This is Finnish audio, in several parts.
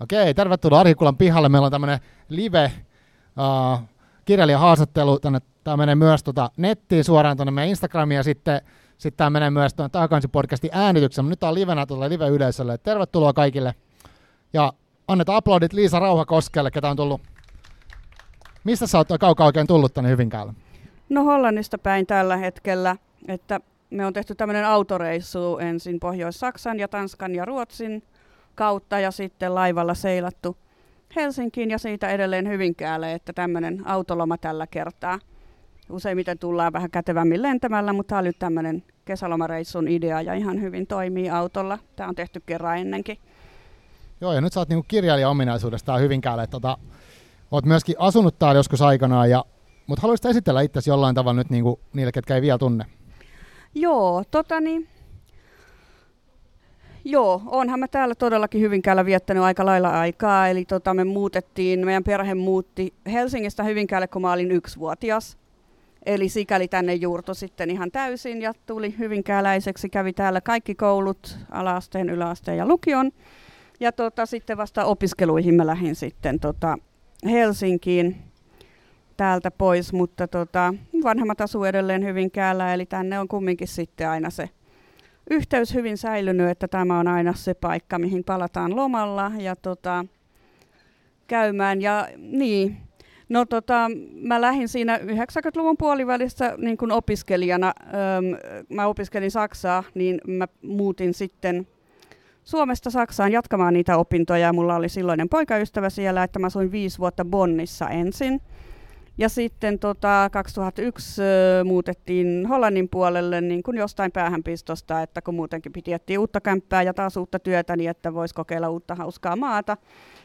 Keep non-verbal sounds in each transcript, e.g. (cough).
Okei, tervetuloa Arhikulan pihalle. Meillä on tämmöinen live uh, kirjailijahaastattelu. Tänne, tämä menee myös tota, nettiin suoraan tuonne meidän Instagramiin ja sitten sitten tämä menee myös tuon podcastin äänityksen, nyt tämä on livenä tuolle live-yleisölle. Tervetuloa kaikille. Ja annetaan aplodit Liisa Rauhakoskelle, ketä on tullut. Mistä sä oot kaukaa oikein tullut tänne Hyvinkäälle? No Hollannista päin tällä hetkellä, että me on tehty tämmöinen autoreissu ensin Pohjois-Saksan ja Tanskan ja Ruotsin kautta ja sitten laivalla seilattu Helsinkiin ja siitä edelleen Hyvinkäälle, että tämmöinen autoloma tällä kertaa. Useimmiten tullaan vähän kätevämmin lentämällä, mutta tämä oli tämmöinen kesälomareissun idea ja ihan hyvin toimii autolla. Tämä on tehty kerran ennenkin. Joo, ja nyt sä oot niinku kirjailija ominaisuudestaan Hyvinkäälle. Tota, oot myöskin asunut täällä joskus aikanaan, ja, mutta haluaisit esitellä itsesi jollain tavalla nyt niinku niille, ketkä ei vielä tunne? Joo, tota niin, Joo, onhan mä täällä todellakin Hyvinkäällä viettänyt aika lailla aikaa. Eli tota, me muutettiin, meidän perhe muutti Helsingistä Hyvinkäälle, kun mä olin yksivuotias. Eli sikäli tänne juurto sitten ihan täysin ja tuli hyvinkääläiseksi. Kävi täällä kaikki koulut, alaasteen, yläasteen ja lukion. Ja tota, sitten vasta opiskeluihin mä lähdin sitten tota, Helsinkiin täältä pois, mutta tota, vanhemmat asuu edelleen Hyvinkäällä, eli tänne on kumminkin sitten aina se yhteys hyvin säilynyt, että tämä on aina se paikka, mihin palataan lomalla ja tota, käymään. Ja niin, no tota, mä lähdin siinä 90-luvun puolivälissä niin kuin opiskelijana. Öm, mä opiskelin Saksaa, niin mä muutin sitten Suomesta Saksaan jatkamaan niitä opintoja. Mulla oli silloinen poikaystävä siellä, että mä asuin viisi vuotta Bonnissa ensin. Ja sitten tota, 2001 ö, muutettiin Hollannin puolelle niin kuin jostain päähänpistosta, että kun muutenkin piti uutta kämppää ja taas uutta työtä, niin että voisi kokeilla uutta hauskaa maata.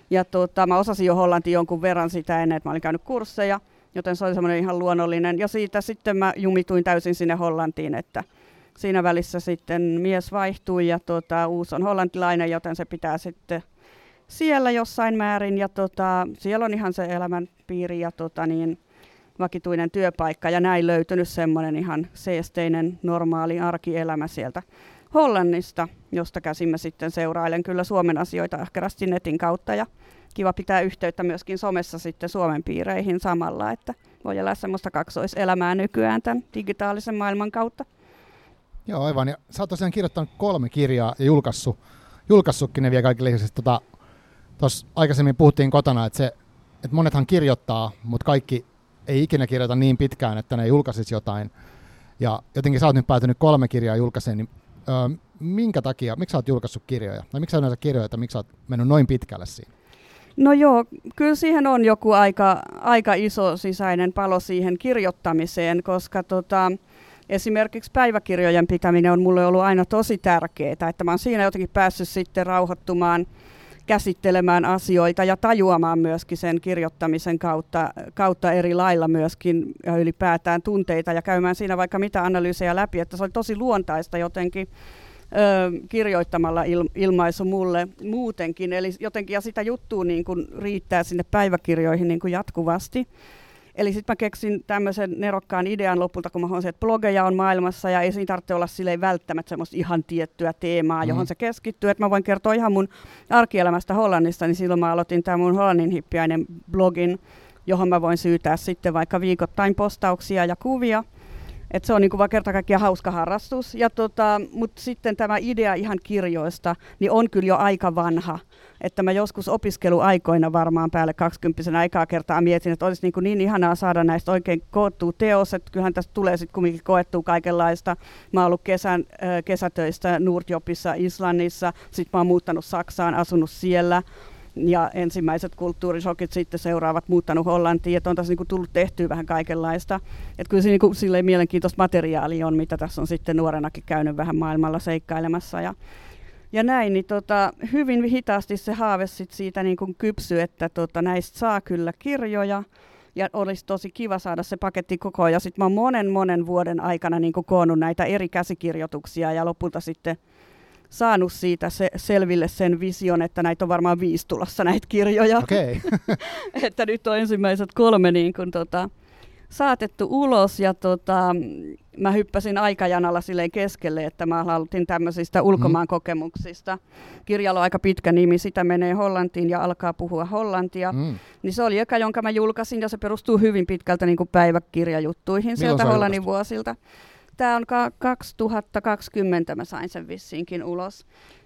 Ja tota, mä osasin jo hollanti jonkun verran sitä ennen, että mä olin käynyt kursseja, joten se oli semmoinen ihan luonnollinen. Ja siitä sitten mä jumituin täysin sinne Hollantiin, että siinä välissä sitten mies vaihtui ja tota, uusi on hollantilainen, joten se pitää sitten siellä jossain määrin ja tota, siellä on ihan se elämänpiiri ja tota, niin, vakituinen työpaikka ja näin löytynyt semmoinen ihan seesteinen normaali arkielämä sieltä Hollannista, josta käsimme sitten seurailen kyllä Suomen asioita ahkerasti netin kautta ja kiva pitää yhteyttä myöskin somessa sitten Suomen piireihin samalla, että voi elää semmoista kaksoiselämää nykyään tämän digitaalisen maailman kautta. Joo, aivan. Ja sä oot tosiaan kirjoittanut kolme kirjaa ja julkaissut, julkaissutkin ne vielä kaikille ihmisille. Tota, Tuossa aikaisemmin puhuttiin kotona, että, se, että monethan kirjoittaa, mutta kaikki ei ikinä kirjoita niin pitkään, että ne julkaisisi jotain. Ja jotenkin sä oot nyt päätynyt kolme kirjaa julkaiseen, niin öö, minkä takia, miksi sä oot julkaissut kirjoja? Tai miksi sä yleensä kirjoita, miksi sä oot mennyt noin pitkälle siinä? No joo, kyllä siihen on joku aika, aika iso sisäinen palo siihen kirjoittamiseen, koska tota, esimerkiksi päiväkirjojen pitäminen on mulle ollut aina tosi tärkeää, että mä oon siinä jotenkin päässyt sitten rauhoittumaan – käsittelemään asioita ja tajuamaan myöskin sen kirjoittamisen kautta, kautta eri lailla myöskin ja ylipäätään tunteita ja käymään siinä vaikka mitä analyysejä läpi, että se oli tosi luontaista jotenkin ö, kirjoittamalla il, ilmaisu mulle muutenkin, eli jotenkin ja sitä juttua niin kuin riittää sinne päiväkirjoihin niin kuin jatkuvasti. Eli sitten mä keksin tämmöisen nerokkaan idean lopulta, kun mä huomasin, että blogeja on maailmassa ja ei siinä tarvitse olla silleen välttämättä semmoista ihan tiettyä teemaa, johon mm. se keskittyy. Että mä voin kertoa ihan mun arkielämästä Hollannista, niin silloin mä aloitin tämän mun Hollannin hippiäinen blogin, johon mä voin syytää sitten vaikka viikoittain postauksia ja kuvia. Et se on niin vaan kerta kaikkiaan hauska harrastus. Ja tota, Mutta sitten tämä idea ihan kirjoista niin on kyllä jo aika vanha. Että mä joskus opiskeluaikoina varmaan päälle 20 aikaa kertaa mietin, että olisi niin, kuin niin ihanaa saada näistä oikein koottua teos, että kyllähän tästä tulee sitten kumminkin koettua kaikenlaista. Mä oon ollut kesän, kesätöistä Nordjopissa, Islannissa, sitten mä oon muuttanut Saksaan, asunut siellä ja ensimmäiset kulttuurisokit sitten seuraavat muuttanut Hollantiin, että on tässä niinku tullut tehtyä vähän kaikenlaista. Että kyllä se niinku silleen mielenkiintoista materiaalia on, mitä tässä on sitten nuorenakin käynyt vähän maailmalla seikkailemassa. Ja, ja näin, niin tota, hyvin hitaasti se haave sit siitä niin kuin kypsy, että tota, näistä saa kyllä kirjoja, ja olisi tosi kiva saada se paketti koko Ja sitten mä oon monen monen vuoden aikana niin koonnut näitä eri käsikirjoituksia ja lopulta sitten saanut siitä se, selville sen vision, että näitä on varmaan viisi tulossa näitä kirjoja. Okay. (laughs) että nyt on ensimmäiset kolme niin kuin, tota, saatettu ulos ja tota, mä hyppäsin aikajanalla silleen keskelle, että mä aloitin tämmöisistä ulkomaan kokemuksista. Kirjalla on aika pitkä nimi, sitä menee Hollantiin ja alkaa puhua hollantia. Mm. Niin se oli eka, jonka mä julkaisin ja se perustuu hyvin pitkältä niin kuin päiväkirjajuttuihin Milloin sieltä Hollannin vuosilta. Tämä on ka- 2020, mä sain sen vissiinkin ulos.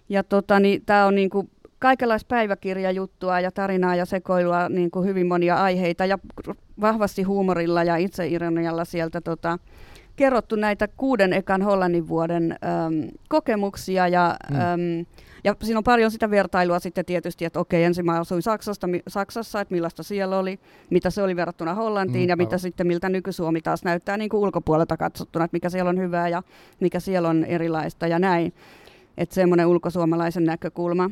Ja tota, niin, tämä on niin kuin kaikenlaista päiväkirjajuttua ja tarinaa ja sekoilua, niin kuin hyvin monia aiheita ja vahvasti huumorilla ja itseironialla sieltä tota, kerrottu näitä kuuden ekan Hollannin vuoden äm, kokemuksia ja, mm. äm, ja siinä on paljon sitä vertailua sitten tietysti, että okei, ensin mä asuin Saksasta, mi, Saksassa, että millaista siellä oli, mitä se oli verrattuna Hollantiin mm, ja mitä sitten, miltä nyky-Suomi taas näyttää niin kuin ulkopuolelta katsottuna, että mikä siellä on hyvää ja mikä siellä on erilaista ja näin. Että semmoinen ulkosuomalaisen näkökulma.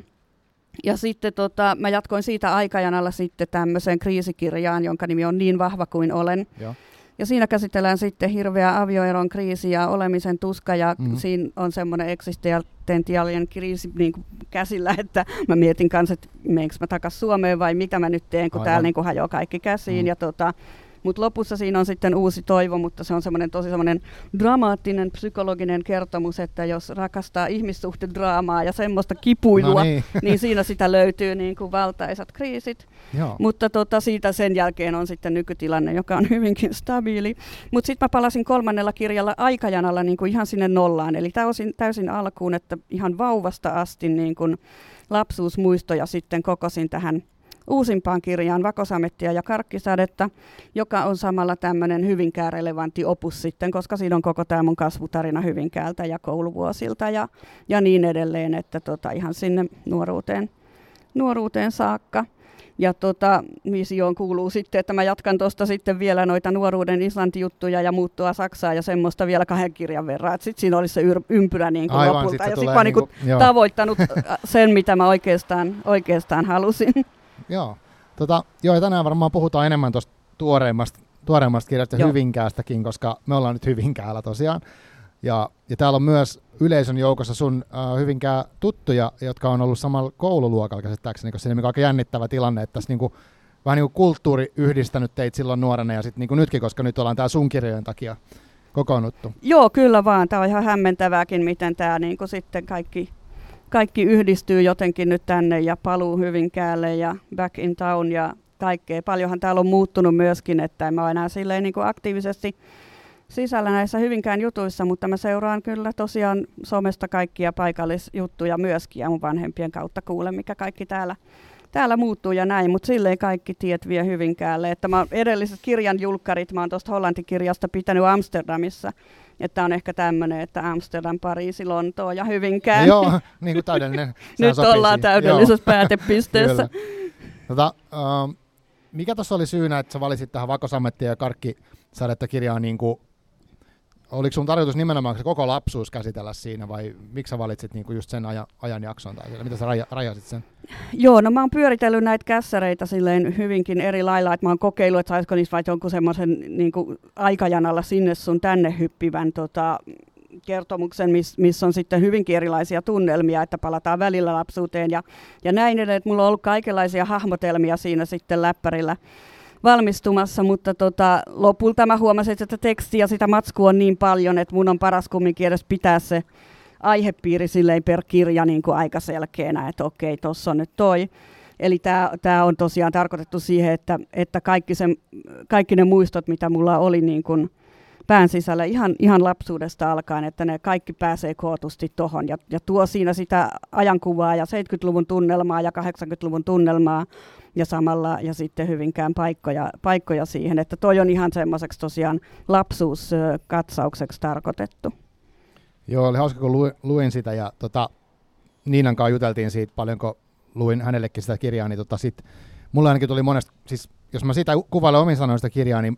Ja sitten tota, mä jatkoin siitä aikajanalla sitten tämmöiseen kriisikirjaan, jonka nimi on Niin vahva kuin olen. Ja. Ja siinä käsitellään sitten hirveä avioeron kriisi ja olemisen tuska ja mm. siinä on semmoinen eksistentiaalinen kriisi niin kuin käsillä, että mä mietin kanssa, että menenkö mä takaisin Suomeen vai mitä mä nyt teen, kun Aivan. täällä niin kuin hajoaa kaikki käsiin. Mm. Ja tota, mutta lopussa siinä on sitten uusi toivo, mutta se on semmoinen tosi semmoinen dramaattinen psykologinen kertomus, että jos rakastaa ihmissuhdedraamaa ja semmoista kipuilua, no niin. niin siinä (laughs) sitä löytyy niin kuin valtaisat kriisit. Joo. Mutta tota, siitä sen jälkeen on sitten nykytilanne, joka on (laughs) hyvinkin stabiili. Mutta sitten mä palasin kolmannella kirjalla aikajanalla niin kuin ihan sinne nollaan, eli täysin, täysin alkuun, että ihan vauvasta asti niin kuin lapsuusmuistoja sitten kokosin tähän uusimpaan kirjaan Vakosamettia ja Karkkisadetta, joka on samalla tämmöinen hyvinkään relevantti opus sitten, koska siinä on koko tämä mun kasvutarina Hyvinkäältä ja kouluvuosilta ja, ja niin edelleen, että tota, ihan sinne nuoruuteen, nuoruuteen saakka. Ja tota, visioon kuuluu sitten, että mä jatkan tuosta sitten vielä noita nuoruuden Islanti-juttuja ja muuttua Saksaan ja semmoista vielä kahden kirjan verran. Sitten siinä olisi se yr- ympyrä niin kuin Aivan, lopulta. Sit ja sitten mä oon niin kuin tavoittanut sen, mitä mä oikeastaan, oikeastaan halusin. (laughs) Joo. Tota, joo, ja tänään varmaan puhutaan enemmän tuosta tuoreimmasta, tuoreimmasta kirjasta joo. Hyvinkäästäkin, koska me ollaan nyt Hyvinkäällä tosiaan. Ja, ja täällä on myös yleisön joukossa sun uh, Hyvinkää tuttuja, jotka on ollut samalla koululuokalla käsittääkseni, koska siinä on aika jännittävä tilanne, että tässä niinku, vähän niin kuin kulttuuri yhdistänyt teitä silloin nuorena ja sitten niinku nytkin, koska nyt ollaan täällä sun kirjojen takia kokoonnuttu. Joo, kyllä vaan. Tämä on ihan hämmentävääkin, miten tämä niinku sitten kaikki kaikki yhdistyy jotenkin nyt tänne ja paluu Hyvinkäälle ja back in town ja kaikkea. Paljonhan täällä on muuttunut myöskin, että en mä enää silleen niin kuin aktiivisesti sisällä näissä Hyvinkään jutuissa, mutta mä seuraan kyllä tosiaan somesta kaikkia paikallisjuttuja myöskin ja mun vanhempien kautta kuulen, mikä kaikki täällä, täällä muuttuu ja näin, mutta silleen kaikki tiet vie Hyvinkäälle. Että mä edelliset kirjan julkkarit, mä oon tuosta Hollantikirjasta pitänyt Amsterdamissa että on ehkä tämmöinen, että Amsterdam, Pariisi, Lontoo ja Hyvinkään. Joo, (laughs) niin kuin täydellinen. (laughs) Nyt ollaan täydellisessä päätepisteessä. (laughs) tota, uh, mikä tuossa oli syynä, että sä valitsit tähän Vakosamettia ja Karkkisadetta kirjaan niin kuin oliko sun tarkoitus nimenomaan se koko lapsuus käsitellä siinä vai miksi sä valitsit niinku just sen ajan, ajanjakson tai mitä sä raja, rajasit sen? Joo, no mä oon pyöritellyt näitä kässäreitä silleen hyvinkin eri lailla, että mä oon kokeillut, että saisiko niistä vaikka jonkun semmoisen niinku aikajanalla sinne sun tänne hyppivän tota, kertomuksen, missä miss on sitten hyvinkin erilaisia tunnelmia, että palataan välillä lapsuuteen ja, ja näin edelleen, mulla on ollut kaikenlaisia hahmotelmia siinä sitten läppärillä valmistumassa, mutta tota, lopulta mä huomasin, että tekstiä ja sitä matskua on niin paljon, että mun on paras kumminkin edes pitää se aihepiiri silleen per kirja niin kuin aika selkeänä, että okei, tuossa on nyt toi. Eli tämä on tosiaan tarkoitettu siihen, että, että kaikki, se, kaikki ne muistot, mitä mulla oli niin kuin pään sisällä ihan, ihan lapsuudesta alkaen, että ne kaikki pääsee kootusti tuohon ja, ja tuo siinä sitä ajankuvaa ja 70-luvun tunnelmaa ja 80-luvun tunnelmaa ja samalla ja sitten hyvinkään paikkoja, paikkoja siihen, että toi on ihan semmoiseksi tosiaan lapsuuskatsaukseksi tarkoitettu. Joo, oli hauska, kun luin, sitä ja tota, Niinan kanssa juteltiin siitä paljon, kun luin hänellekin sitä kirjaa, niin tota sit, mulla ainakin tuli monesta, siis jos mä sitä kuvailen omin sanoin sitä kirjaa, niin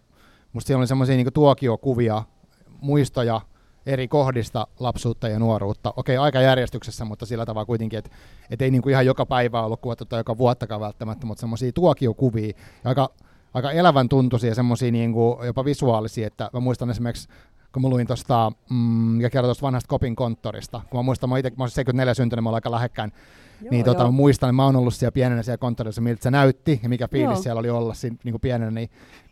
musta siellä oli semmoisia niin tuokiokuvia, muistoja eri kohdista lapsuutta ja nuoruutta. Okei, aika järjestyksessä, mutta sillä tavalla kuitenkin, että et ei niin kuin ihan joka päivä ollut kuvattu tai joka vuottakaan välttämättä, mutta semmoisia tuokiokuvia ja aika, aika elävän tuntuisia semmoisia niin jopa visuaalisia, että mä muistan esimerkiksi kun mä luin tuosta, mm, mikä kertoi tuosta vanhasta Kopin konttorista, kun mä muistan, mä itse, mä 74 syntynyt, mä olen aika lähekkäin, Joo, niin tota, mä muistan, että mä oon ollut siellä pienenä siellä konttorissa, miltä se näytti ja mikä fiilis Joo. siellä oli olla siinä, niin kuin pienenä, niin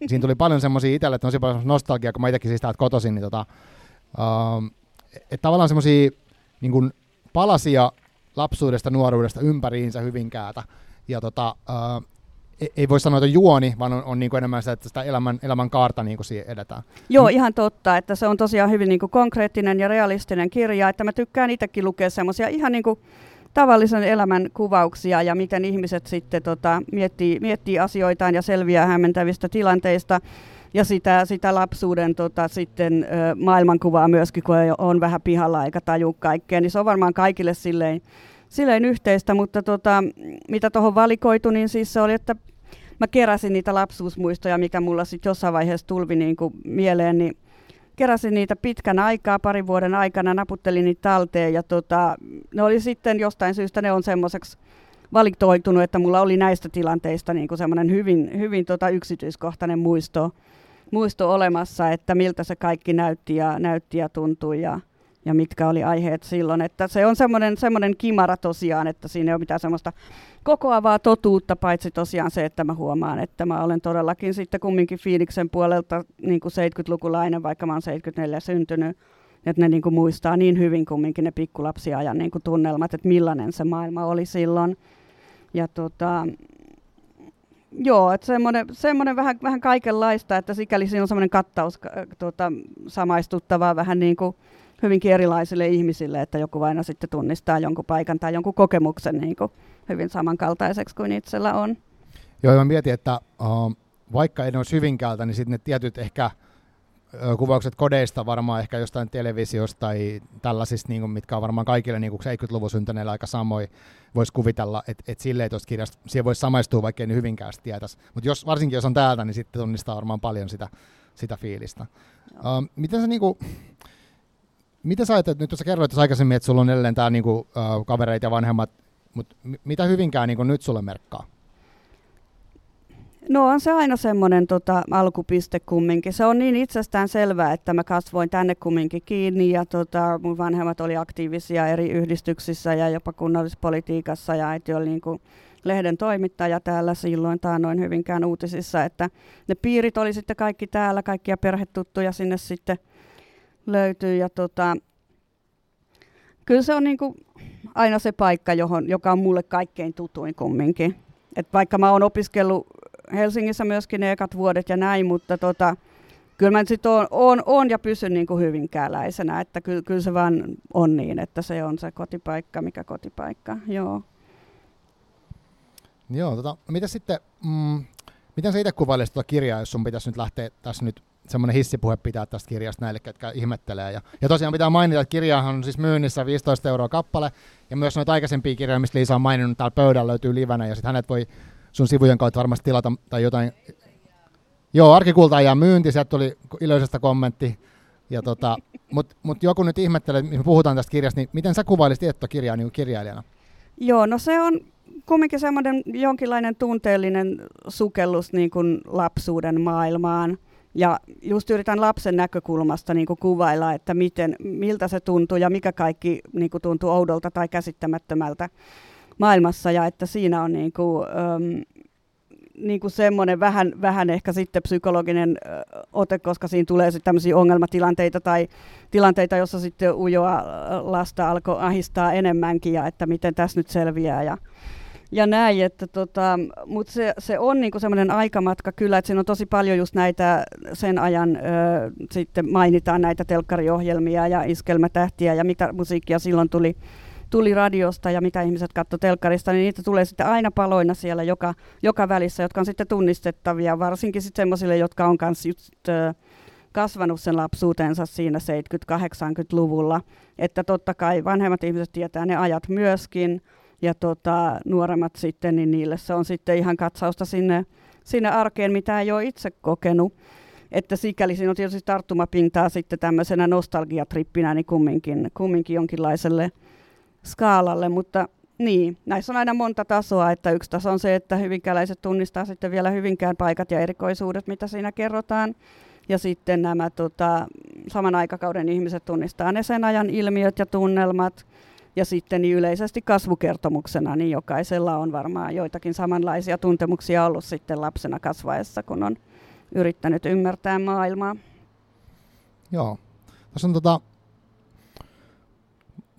siinä tuli paljon semmoisia itselle, että on paljon nostalgiaa, kun mä itsekin siis täältä kotoisin, niin tota, Uh, että tavallaan semmoisia niin palasia lapsuudesta, nuoruudesta ympäriinsä Hyvinkäätä. Ja tota, uh, ei voi sanoa, että juoni, vaan on, on niin kuin enemmän sitä, että sitä elämän, elämän kaarta niin kuin siihen edetään. Joo, ihan totta, että se on tosiaan hyvin niin kuin konkreettinen ja realistinen kirja, että mä tykkään itsekin lukea semmoisia ihan niin kuin tavallisen elämän kuvauksia ja miten ihmiset sitten tota, miettii, miettii asioitaan ja selviää hämmentävistä tilanteista. Ja sitä, sitä lapsuuden tota, sitten, maailmankuvaa myöskin, kun on vähän pihalla eikä taju kaikkea, niin se on varmaan kaikille silleen, silleen yhteistä, mutta tota, mitä tuohon valikoitu, niin siis se oli, että mä keräsin niitä lapsuusmuistoja, mikä mulla sitten jossain vaiheessa tulvi niin kuin mieleen, niin keräsin niitä pitkän aikaa, parin vuoden aikana, naputtelin niitä talteen ja tota, ne oli sitten jostain syystä, ne on semmoiseksi valitoitunut, että mulla oli näistä tilanteista niin kuin semmoinen hyvin, hyvin tota yksityiskohtainen muisto, muisto olemassa, että miltä se kaikki näytti ja, näytti ja tuntui ja, ja mitkä oli aiheet silloin. Että se on semmoinen, semmoinen kimara tosiaan, että siinä ei ole mitään semmoista kokoavaa totuutta, paitsi tosiaan se, että mä huomaan, että mä olen todellakin sitten kumminkin Fiiliksen puolelta niin kuin 70-lukulainen, vaikka mä oon 74 syntynyt, että ne niin kuin muistaa niin hyvin kumminkin ne pikkulapsiajan niin kuin tunnelmat, että millainen se maailma oli silloin. Ja tota, Joo, että semmoinen, semmoinen vähän, vähän kaikenlaista, että sikäli siinä on semmoinen kattaus tuota, samaistuttavaa vähän niin kuin hyvinkin erilaisille ihmisille, että joku aina sitten tunnistaa jonkun paikan tai jonkun kokemuksen niin kuin hyvin samankaltaiseksi kuin itsellä on. Joo, mä mietin, että uh, vaikka en olisi Hyvinkäältä, niin sitten ne tietyt ehkä kuvaukset kodeista varmaan ehkä jostain televisiosta tai tällaisista, niin kuin, mitkä on varmaan kaikille niin 70-luvun syntyneillä aika samoin, voisi kuvitella, että et silleen tuosta kirjasta, siihen voisi samaistua, vaikka ei niin Hyvinkäästä tietäisi. Mutta jos, varsinkin jos on täältä, niin sitten tunnistaa varmaan paljon sitä, sitä fiilistä. Uh, miten se niinku, Miten sä ajattelet, nyt tuossa kerroit aikaisemmin, että sulla on edelleen tää niinku, kavereita ja vanhemmat, mutta mitä Hyvinkään niinku nyt sulle merkkaa? No on se aina semmoinen tota, alkupiste kumminkin. Se on niin itsestään selvää, että mä kasvoin tänne kumminkin kiinni ja tota, mun vanhemmat oli aktiivisia eri yhdistyksissä ja jopa kunnallispolitiikassa ja äiti oli niinku lehden toimittaja täällä silloin noin Hyvinkään uutisissa, että ne piirit oli sitten kaikki täällä, kaikkia perhetuttuja sinne sitten löytyy ja tota, kyllä se on niinku aina se paikka, johon, joka on mulle kaikkein tutuin kumminkin. Et vaikka mä oon opiskellut Helsingissä myöskin ne ekat vuodet ja näin, mutta tota, kyllä mä sitten oon, oon, oon, ja pysyn niin kuin hyvinkääläisenä, että kyllä, kyllä se vaan on niin, että se on se kotipaikka, mikä kotipaikka, joo. Joo, tota, mitä sitten, mm, miten sä itse kuvailisit tuota kirjaa, jos sun pitäisi nyt lähteä tässä nyt semmoinen hissipuhe pitää tästä kirjasta näille, ketkä ihmettelee. Ja, ja tosiaan pitää mainita, että kirjahan on siis myynnissä 15 euroa kappale, ja myös noita aikaisempia kirjoja, mistä Liisa on maininnut, täällä pöydällä löytyy livenä, ja sitten hänet voi sun sivujen kautta varmasti tilata tai jotain. Joo, arkikulta ja myynti, sieltä tuli iloisesta kommentti. Ja tota, Mutta mut joku nyt ihmettelee, me puhutaan tästä kirjasta, niin miten sä kuvailisit Etto kirjaa niin kirjailijana? Joo, no se on kumminkin semmoinen jonkinlainen tunteellinen sukellus niin kuin lapsuuden maailmaan. Ja just yritän lapsen näkökulmasta niin kuin kuvailla, että miten, miltä se tuntuu ja mikä kaikki niin kuin tuntuu oudolta tai käsittämättömältä maailmassa. Ja että siinä on niin kuin, äm, niin kuin semmoinen vähän, vähän ehkä sitten psykologinen ote, koska siinä tulee sitten tämmöisiä ongelmatilanteita tai tilanteita, jossa sitten ujoa lasta alkoi ahistaa enemmänkin ja että miten tässä nyt selviää. Ja, ja näin, että tota, mutta se, se on niinku semmoinen aikamatka kyllä, että siinä on tosi paljon just näitä sen ajan, ö, sitten mainitaan näitä telkkariohjelmia ja iskelmätähtiä ja mitä musiikkia silloin tuli, tuli radiosta ja mitä ihmiset katsoi telkkarista, niin niitä tulee sitten aina paloina siellä joka, joka välissä, jotka on sitten tunnistettavia, varsinkin sitten semmoisille, jotka on kanssa just, ö, kasvanut sen lapsuutensa siinä 70-80-luvulla, että totta kai vanhemmat ihmiset tietää ne ajat myöskin, ja tota, nuoremmat sitten, niin niille se on sitten ihan katsausta sinne, sinne arkeen, mitä ei ole itse kokenut. Että sikäli siinä on tietysti tarttumapintaa sitten tämmöisenä nostalgiatrippinä niin kumminkin, kumminkin jonkinlaiselle skaalalle, mutta niin, näissä on aina monta tasoa, että yksi taso on se, että hyvinkäläiset tunnistaa sitten vielä hyvinkään paikat ja erikoisuudet, mitä siinä kerrotaan. Ja sitten nämä tota, saman aikakauden ihmiset tunnistaa ne sen ajan ilmiöt ja tunnelmat. Ja sitten niin yleisesti kasvukertomuksena, niin jokaisella on varmaan joitakin samanlaisia tuntemuksia ollut sitten lapsena kasvaessa, kun on yrittänyt ymmärtää maailmaa. Joo. Tuossa on tota,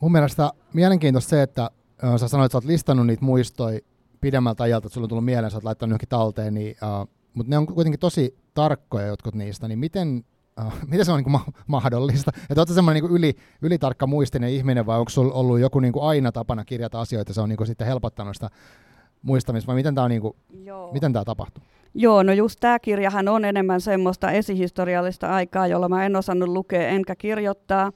mun mielestä mielenkiintoista se, että äh, sä sanoit, että sä oot listannut niitä muistoja pidemmältä ajalta, että sulla on tullut mieleen, sä oot laittanut johonkin talteen, niin, äh, mutta ne on kuitenkin tosi tarkkoja jotkut niistä, niin miten, (laughs) miten se on niin ma- mahdollista? Että ootko semmoinen niin yli, ylitarkka muistinen ihminen vai onko sulla ollut joku niin kuin aina tapana kirjata asioita, se on niin kuin sitten helpottanut sitä muistamista, vai miten tämä niin kuin, miten tämä tapahtuu? Joo, no just tämä kirjahan on enemmän semmoista esihistoriallista aikaa, jolla mä en osannut lukea enkä kirjoittaa.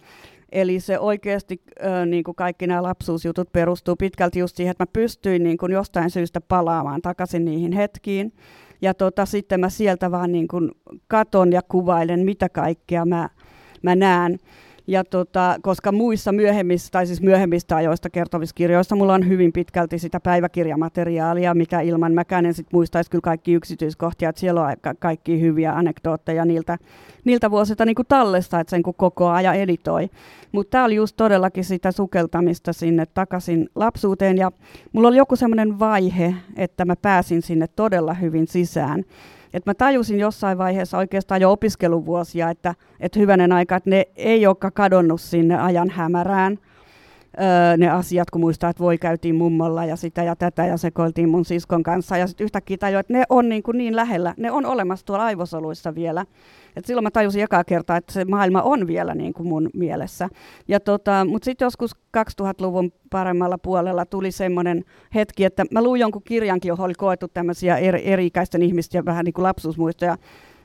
Eli se oikeasti äh, niin kuin kaikki nämä lapsuusjutut perustuu pitkälti just siihen, että mä pystyin niin kuin jostain syystä palaamaan takaisin niihin hetkiin. Ja tota, sitten mä sieltä vaan niin katon ja kuvailen, mitä kaikkea mä, mä näen. Ja tota, koska muissa myöhemmistä, tai siis myöhemmistä ajoista kertovissa kirjoissa mulla on hyvin pitkälti sitä päiväkirjamateriaalia, mikä ilman mäkään en sit muistaisi kyllä kaikki yksityiskohtia, että siellä on aika, kaikki hyviä anekdootteja niiltä, niiltä vuosilta niin kuin tallesta, että sen kun koko ajan editoi. Mutta tämä oli just todellakin sitä sukeltamista sinne takaisin lapsuuteen, ja mulla oli joku semmoinen vaihe, että mä pääsin sinne todella hyvin sisään. Et mä tajusin jossain vaiheessa oikeastaan jo opiskeluvuosia, että, että hyvänen aika, että ne ei olekaan kadonnut sinne ajan hämärään, ne asiat, kun muistaa, että voi käytiin mummolla ja sitä ja tätä ja sekoiltiin mun siskon kanssa. Ja sitten yhtäkkiä tajuin, että ne on niin, kuin niin lähellä, ne on olemassa tuolla aivosoluissa vielä. Et silloin mä tajusin ekaa kertaa, että se maailma on vielä niin kuin mun mielessä. Ja tota, Mutta sitten joskus 2000-luvun paremmalla puolella tuli semmoinen hetki, että mä luin jonkun kirjankin, johon oli koettu tämmöisiä eri, eri-ikäisten ihmisten vähän niin kuin lapsuusmuistoja.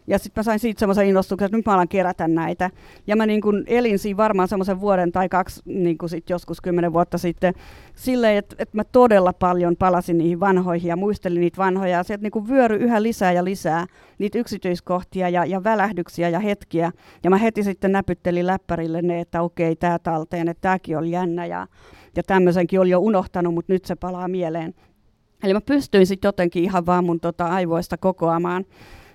Ja sitten mä sain siitä semmoisen innostuksen, että nyt mä alan kerätä näitä. Ja mä niin kun elin siinä varmaan semmoisen vuoden tai kaksi, niin kuin sit joskus kymmenen vuotta sitten, silleen, että, että mä todella paljon palasin niihin vanhoihin ja muistelin niitä vanhoja. Ja sieltä niin vyöry yhä lisää ja lisää niitä yksityiskohtia ja, ja välähdyksiä ja hetkiä. Ja mä heti sitten näpyttelin läppärille ne, että okei, tämä talteen, että tämäkin oli jännä ja, ja tämmöisenkin oli jo unohtanut, mutta nyt se palaa mieleen. Eli mä pystyin sitten jotenkin ihan vaan mun tota aivoista kokoamaan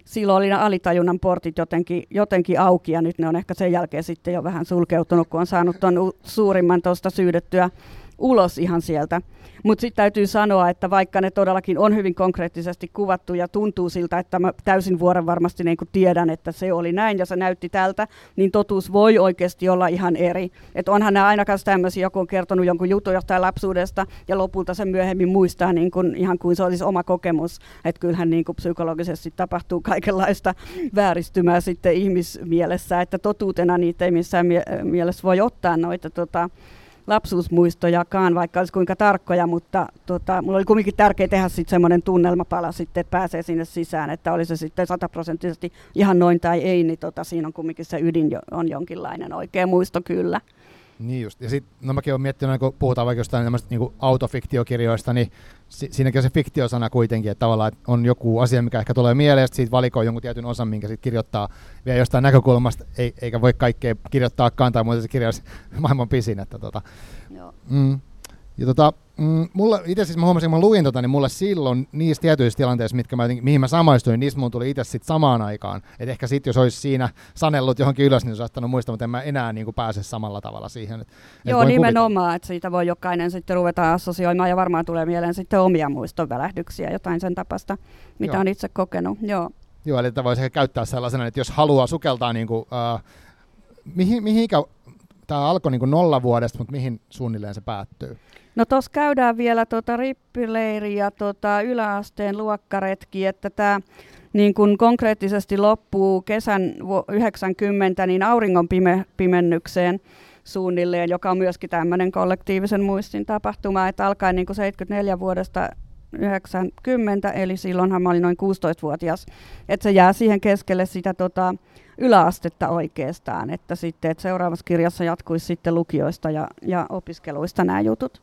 silloin oli ne alitajunnan portit jotenkin, jotenkin auki ja nyt ne on ehkä sen jälkeen sitten jo vähän sulkeutunut, kun on saanut tuon suurimman tuosta syydettyä ulos ihan sieltä. Mutta sitten täytyy sanoa, että vaikka ne todellakin on hyvin konkreettisesti kuvattu ja tuntuu siltä, että mä täysin vuoren varmasti niin tiedän, että se oli näin ja se näytti tältä, niin totuus voi oikeasti olla ihan eri. Että onhan nämä ainakaan tämmöisiä, joku on kertonut jonkun jutun jostain lapsuudesta ja lopulta sen myöhemmin muistaa niin kuin, ihan kuin se olisi oma kokemus. Että kyllähän niin kuin psykologisesti tapahtuu kaikenlaista vääristymää sitten ihmismielessä, että totuutena niitä ei missään mie- mielessä voi ottaa noita tota, lapsuusmuistojakaan, vaikka olisi kuinka tarkkoja, mutta tota, mulla oli kuitenkin tärkeää tehdä sitten semmoinen tunnelmapala sitten, että pääsee sinne sisään, että oli se sitten sataprosenttisesti ihan noin tai ei, niin tota, siinä on kuitenkin se ydin on jonkinlainen oikea muisto kyllä. Niin just. Ja sitten, no mäkin olen miettinyt, kun puhutaan vaikka jostain niin autofiktiokirjoista, niin si- siinäkin on se fiktiosana kuitenkin, että tavallaan että on joku asia, mikä ehkä tulee mieleen, että siitä valikoi jonkun tietyn osan, minkä sitten kirjoittaa vielä jostain näkökulmasta, ei, eikä voi kaikkea kirjoittaakaan, tai muuten se kirja olisi (laughs) maailman pisin. Että tota, Joo. Mm, ja tota, mm, mulla, itse siis mä huomasin, kun mä luin tota, niin mulle silloin niissä tietyissä tilanteissa, mitkä mä jotenkin, mihin mä samaistuin, niistä mun tuli itse sit samaan aikaan. Et ehkä sitten jos olisi siinä sanellut johonkin ylös, niin olisi ottanut muistaa, mutta en mä enää niin kuin pääse samalla tavalla siihen. Et, Joo, et nimenomaan, että siitä voi jokainen sitten ruveta assosioimaan ja varmaan tulee mieleen sitten omia muistonvälähdyksiä, jotain sen tapasta, mitä Joo. on itse kokenut. Joo. Joo, eli voisi ehkä käyttää sellaisena, että jos haluaa sukeltaa niin kuin, uh, mihin, mihin ikä, tämä alkoi niin nolla vuodesta, mutta mihin suunnilleen se päättyy? No tuossa käydään vielä tota rippileiri ja tota yläasteen luokkaretki, että tämä niin kun konkreettisesti loppuu kesän 90 niin auringon pime, pimennykseen suunnilleen, joka on myöskin tämmöinen kollektiivisen muistin tapahtuma, että alkaen niin 74 vuodesta 90, eli silloinhan mä olin noin 16-vuotias, että se jää siihen keskelle sitä tota, yläastetta oikeastaan, että sitten että seuraavassa kirjassa jatkuisi sitten lukioista ja, ja opiskeluista nämä jutut.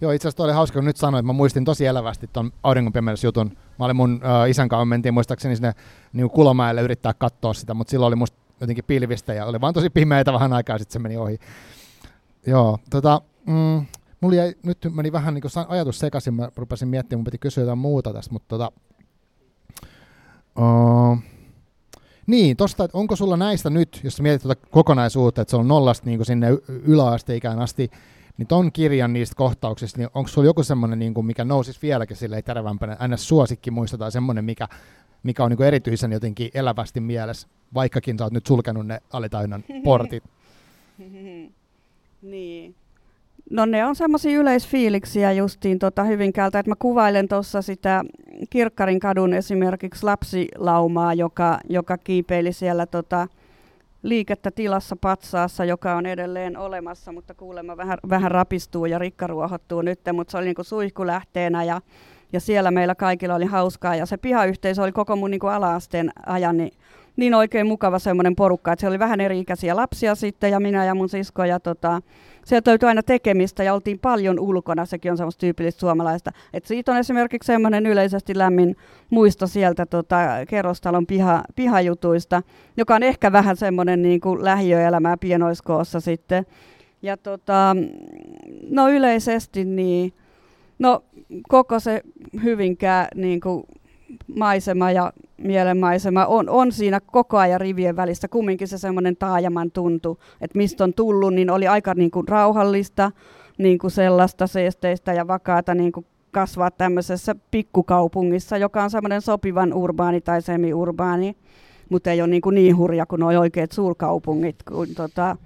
Joo, itse asiassa oli hauska, kun nyt sanoin, että mä muistin tosi elävästi tuon auringonpimennysjutun. Mä olin mun äh, isän kanssa, mentiin muistaakseni sinne niin Kulomäelle yrittää katsoa sitä, mutta silloin oli musta jotenkin pilvistä ja oli vaan tosi pimeitä vähän aikaa, sitten se meni ohi. Joo, tota, mm, mulla jäi, nyt meni vähän niin ajatus sekaisin, mä rupesin miettimään, mun piti kysyä jotain muuta tästä, mutta tota, uh, niin, tosta, onko sulla näistä nyt, jos mietit tuota kokonaisuutta, että se on nollasta niin sinne yläasteikään asti, niin ton kirjan niistä kohtauksista, niin onko sulla joku semmoinen, niin kuin, mikä nousisi vieläkin silleen terävämpänä, aina suosikki muista tai semmoinen, mikä, mikä on niin erityisen jotenkin elävästi mielessä, vaikkakin sä oot nyt sulkenut ne alitajunnan portit? (laughs) niin. No ne on semmoisia yleisfiiliksiä justiin tota Hyvinkäältä, että mä kuvailen tuossa sitä Kirkkarin kadun esimerkiksi lapsilaumaa, joka, joka kiipeili siellä tota, liikettä tilassa patsaassa, joka on edelleen olemassa, mutta kuulemma vähän, vähän rapistuu ja rikkaruohottuu nyt, mutta se oli niin kuin suihkulähteenä ja, ja siellä meillä kaikilla oli hauskaa. Ja se pihayhteisö oli koko mun niin kuin ala-asteen ajan niin, niin oikein mukava semmoinen porukka, että se oli vähän eri-ikäisiä lapsia sitten ja minä ja mun sisko ja tota, sieltä löytyi aina tekemistä ja oltiin paljon ulkona, sekin on semmoista tyypillistä suomalaista. Et siitä on esimerkiksi semmoinen yleisesti lämmin muisto sieltä tota, kerrostalon piha, pihajutuista, joka on ehkä vähän semmoinen niin kuin lähiöelämää pienoiskoossa sitten. Ja tota, no yleisesti niin, no koko se hyvinkään niin kuin maisema ja mielenmaisema on, on siinä koko ajan rivien välissä kumminkin se semmoinen taajaman tuntu, että mistä on tullut, niin oli aika niin kuin rauhallista, niin kuin sellaista seesteistä ja vakaata niin kuin kasvaa tämmöisessä pikkukaupungissa, joka on semmoinen sopivan urbaani tai semi-urbaani, mutta ei ole niin, kuin niin hurja kuin nuo oikeat suurkaupungit kuin tota,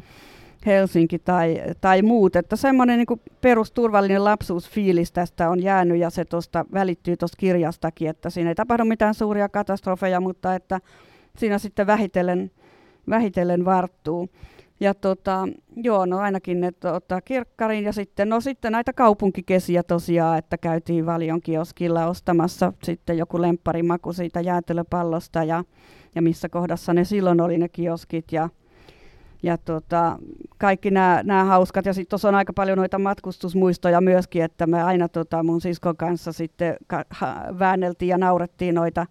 Helsinki tai, tai muut. Että semmoinen niin perusturvallinen lapsuusfiilis tästä on jäänyt ja se tosta välittyy tuosta kirjastakin, että siinä ei tapahdu mitään suuria katastrofeja, mutta että siinä sitten vähitellen, vähitellen varttuu. Ja tota, joo, no ainakin ne ottaa kirkkarin ja sitten, no sitten näitä kaupunkikesiä tosiaan, että käytiin Valion kioskilla ostamassa sitten joku lempparimaku siitä jäätelöpallosta ja, ja missä kohdassa ne silloin oli ne kioskit ja ja tota, kaikki nämä hauskat. Ja sitten tuossa on aika paljon noita matkustusmuistoja myöskin, että me aina tota, mun siskon kanssa sitten ka- ha- väänneltiin ja naurettiin noita,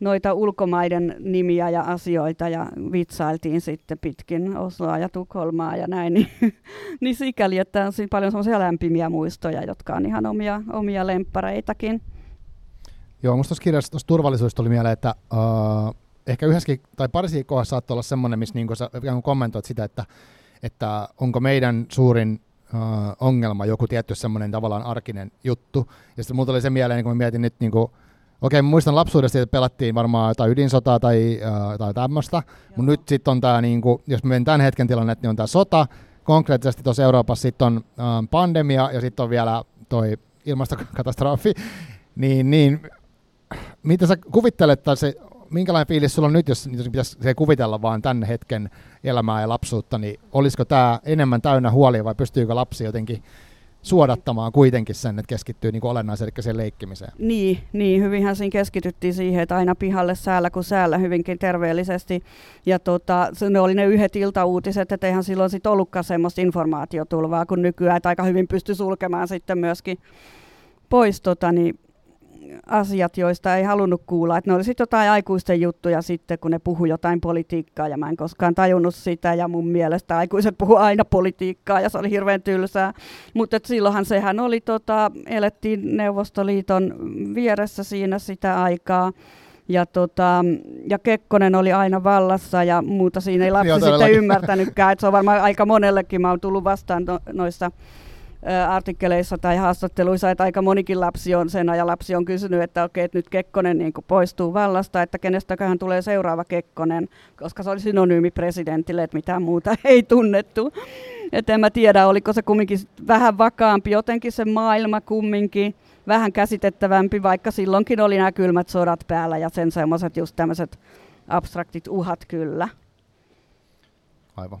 noita ulkomaiden nimiä ja asioita ja vitsailtiin sitten pitkin Osloa ja Tukholmaa ja näin. (laughs) Niin, niin sikäli, että on siinä paljon semmoisia lämpimiä muistoja, jotka on ihan omia, omia lemppareitakin. Joo, musta tuossa kirjassa tuossa turvallisuudesta tuli mieleen, että uh, ehkä yhdessäkin tai parissa kohdassa saattaa olla semmoinen, missä niin sä kommentoit sitä, että, että onko meidän suurin uh, ongelma joku tietty semmoinen tavallaan arkinen juttu. Ja sitten mulla oli se mieleen, niin kun mä mietin nyt, niin kuin, okei, okay, muistan lapsuudesta, että pelattiin varmaan jotain ydinsotaa tai, uh, tai tämmöistä, mutta nyt sitten on tämä, niin kuin, jos menen tämän hetken tilanne, niin on tämä sota, konkreettisesti tuossa Euroopassa sitten on uh, pandemia ja sitten on vielä toi ilmastokatastrofi, (laughs) niin, niin mitä sä kuvittelet, että se minkälainen fiilis sulla on nyt, jos, pitäisi kuvitella vaan tämän hetken elämää ja lapsuutta, niin olisiko tämä enemmän täynnä huolia vai pystyykö lapsi jotenkin suodattamaan kuitenkin sen, että keskittyy niin olennaiseen, eli sen leikkimiseen. Niin, niin, hyvinhän siinä keskityttiin siihen, että aina pihalle säällä kuin säällä hyvinkin terveellisesti. Ja tota, ne oli ne yhdet iltauutiset, että eihän silloin sit ollutkaan semmoista informaatiotulvaa kuin nykyään, että aika hyvin pystyi sulkemaan sitten myöskin pois tota, niin asiat, joista ei halunnut kuulla. Että ne oli sitten jotain aikuisten juttuja sitten, kun ne puhu jotain politiikkaa ja mä en koskaan tajunnut sitä ja mun mielestä aikuiset puhu aina politiikkaa ja se oli hirveän tylsää. Mutta silloinhan sehän oli, tota, elettiin Neuvostoliiton vieressä siinä sitä aikaa. Ja, tota, ja Kekkonen oli aina vallassa ja muuta siinä ei lapsi Joo, sitten ymmärtänytkään. Että se on varmaan aika monellekin. Mä oon tullut vastaan no, noissa artikkeleissa tai haastatteluissa, että aika monikin lapsi on sen ajan lapsi on kysynyt, että okei, että nyt Kekkonen niin poistuu vallasta, että kenestäköhän tulee seuraava Kekkonen, koska se oli synonyymi presidentille, että mitään muuta (laughs) ei tunnettu. Että en mä tiedä, oliko se kumminkin vähän vakaampi, jotenkin se maailma kumminkin vähän käsitettävämpi, vaikka silloinkin oli nämä kylmät sodat päällä ja sen semmoiset just tämmöiset abstraktit uhat kyllä. Aivan.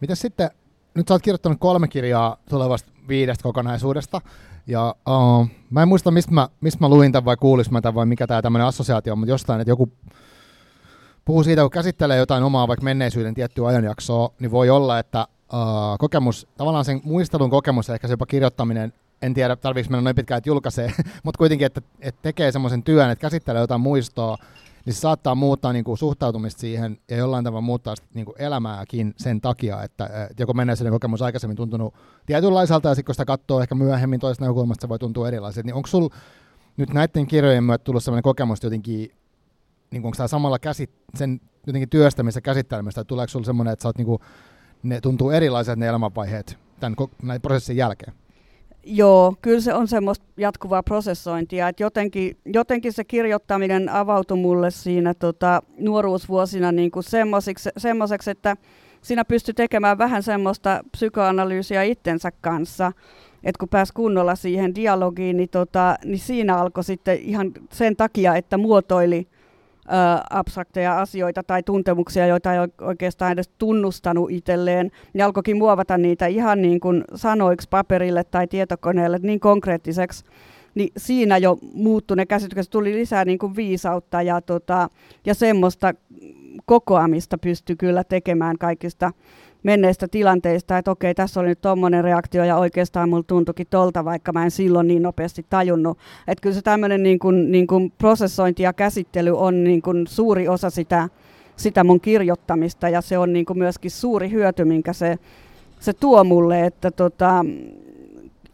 Miten sitten, nyt sä oot kirjoittanut kolme kirjaa tulevasta viidestä kokonaisuudesta. Ja uh, mä en muista, mistä mä, mistä mä luin tämän vai kuulis mä tämän vai mikä tämä tämmöinen assosiaatio on, mutta jostain, että joku puhuu siitä, kun käsittelee jotain omaa vaikka menneisyyden tiettyä ajanjaksoa, niin voi olla, että uh, kokemus, tavallaan sen muistelun kokemus, ehkä se jopa kirjoittaminen, en tiedä, tarviiko mennä noin pitkään, että julkaisee, (laughs) mutta kuitenkin, että, että tekee semmoisen työn, että käsittelee jotain muistoa, niin se saattaa muuttaa niin kuin suhtautumista siihen ja jollain tavalla muuttaa niin kuin elämääkin sen takia, että, että joku menneisyyden kokemus aikaisemmin tuntunut tietynlaiselta ja sitten kun sitä katsoo ehkä myöhemmin toisesta näkökulmasta, se voi tuntua erilaiselta. Niin onko sulla nyt näiden kirjojen myötä tullut sellainen kokemus jotenkin, niin onko tämä samalla käsit, sen jotenkin työstämistä käsittelemistä, että tuleeko sulla semmoinen, että sä oot, niin kuin, ne tuntuu erilaiset ne elämänvaiheet tämän, näin prosessin jälkeen? Joo, kyllä se on semmoista jatkuvaa prosessointia, että jotenkin, jotenkin se kirjoittaminen avautui mulle siinä tota, nuoruusvuosina niin kuin semmoiseksi, että siinä pystyi tekemään vähän semmoista psykoanalyysiä itsensä kanssa, että kun pääsi kunnolla siihen dialogiin, niin, tota, niin siinä alkoi sitten ihan sen takia, että muotoili abstrakteja asioita tai tuntemuksia, joita ei oikeastaan edes tunnustanut itselleen, niin alkoikin muovata niitä ihan niin kuin sanoiksi paperille tai tietokoneelle niin konkreettiseksi, niin siinä jo muuttui ne käsitykset, tuli lisää niin kuin viisautta ja, tota, ja semmoista kokoamista pystyi kyllä tekemään kaikista menneistä tilanteista, että okei, tässä oli nyt tuommoinen reaktio ja oikeastaan mulla tuntuikin tolta, vaikka mä en silloin niin nopeasti tajunnut. Että kyllä se tämmöinen niin kuin, niin kuin prosessointi ja käsittely on niin kuin suuri osa sitä, sitä mun kirjoittamista ja se on niin kuin myöskin suuri hyöty, minkä se, se tuo mulle, että tota,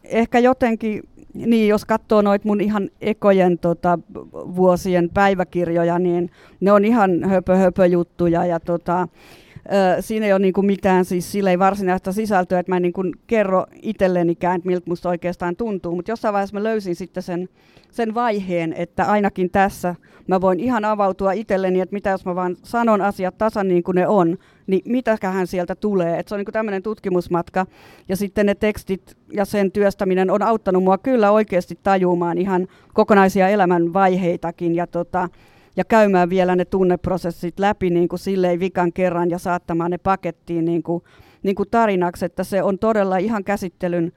ehkä jotenkin niin, jos katsoo noita mun ihan ekojen tota, vuosien päiväkirjoja, niin ne on ihan höpö, höpö juttuja ja tota, siinä ei ole niinku mitään siis sille ei varsinaista sisältöä, että mä en niinku kerro itsellenikään, että miltä musta oikeastaan tuntuu, mutta jossain vaiheessa mä löysin sitten sen, sen vaiheen, että ainakin tässä mä voin ihan avautua itselleni, että mitä jos mä vaan sanon asiat tasan niin kuin ne on, niin mitäköhän sieltä tulee. Et se on niin tämmöinen tutkimusmatka. Ja sitten ne tekstit ja sen työstäminen on auttanut mua kyllä oikeasti tajumaan ihan kokonaisia elämän vaiheitakin. Ja tota, ja käymään vielä ne tunneprosessit läpi niin kuin silleen vikan kerran ja saattamaan ne pakettiin niin kuin, niin kuin tarinaksi, että se on todella ihan käsittelyn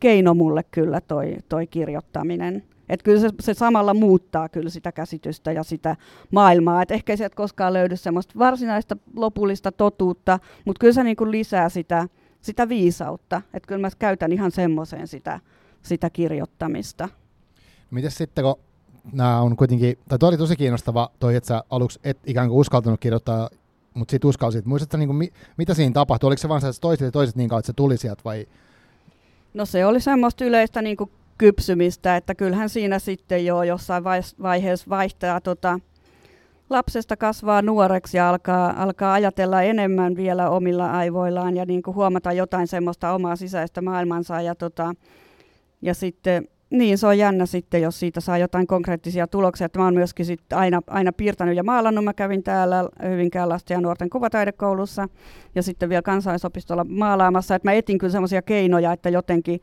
keino mulle kyllä toi, toi kirjoittaminen. Että kyllä se, se samalla muuttaa kyllä sitä käsitystä ja sitä maailmaa. Et ehkä ei sieltä koskaan löydy semmoista varsinaista lopullista totuutta, mutta kyllä se niin kuin lisää sitä, sitä viisautta. Että kyllä mä käytän ihan semmoiseen sitä, sitä kirjoittamista. Miten sitten, kun nämä on kuitenkin, tai toi oli tosi kiinnostava toi, että sä aluksi et ikään kuin uskaltanut kirjoittaa, mutta sitten uskalsit. Muistatko, niin kuin, mitä siinä tapahtui? Oliko se vaan että toiset ja toiset niin kauan, että se tuli sieltä vai? No se oli semmoista yleistä niin kuin kypsymistä, että kyllähän siinä sitten jo jossain vaiheessa vaihtaa tota, lapsesta kasvaa nuoreksi ja alkaa, alkaa ajatella enemmän vielä omilla aivoillaan ja niin kuin huomata jotain semmoista omaa sisäistä maailmansa ja, tota, ja sitten niin, se on jännä sitten, jos siitä saa jotain konkreettisia tuloksia. Että mä oon myöskin sit aina, aina piirtänyt ja maalannut. Mä kävin täällä Hyvinkään lasten ja nuorten kuvataidekoulussa ja sitten vielä kansalaisopistolla maalaamassa. Että mä etin kyllä semmoisia keinoja, että jotenkin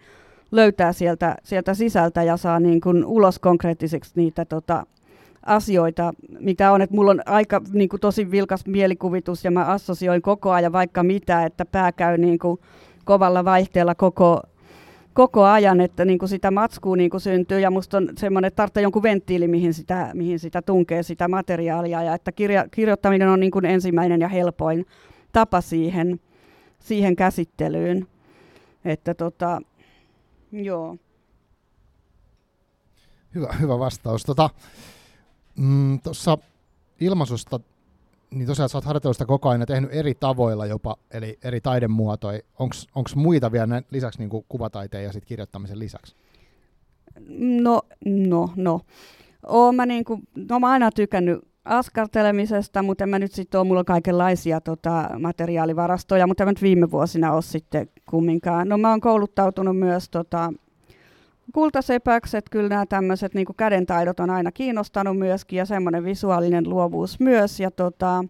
löytää sieltä, sieltä sisältä ja saa niin kuin ulos konkreettiseksi niitä tota, asioita, mitä on. Että mulla on aika niin kuin tosi vilkas mielikuvitus ja mä assosioin koko ajan vaikka mitä, että pää käy niin kuin kovalla vaihteella koko koko ajan, että niin kuin sitä matskua niin kuin syntyy ja musta on semmoinen, että tarvitsee jonkun venttiili, mihin sitä, mihin sitä tunkee sitä materiaalia ja että kirja, kirjoittaminen on niin kuin ensimmäinen ja helpoin tapa siihen, siihen käsittelyyn. Että tota, joo. Hyvä, hyvä vastaus. Tota, mm, ilmaisusta niin tosiaan sä oot harjoitellut sitä koko ajan ja tehnyt eri tavoilla jopa, eli eri taidemuotoja. Onko muita vielä näin lisäksi niin kuvataiteen ja sit kirjoittamisen lisäksi? No, no, no. Oon mä, niin kuin, no mä aina tykännyt askartelemisesta, mutta en mä nyt sitten ole, mulla kaikenlaisia tota, materiaalivarastoja, mutta en mä nyt viime vuosina ole sitten kumminkaan. No mä oon kouluttautunut myös tota, kultasepäkset, kyllä nämä tämmöiset niin kädentaidot on aina kiinnostanut myöskin ja semmoinen visuaalinen luovuus myös ja, tota,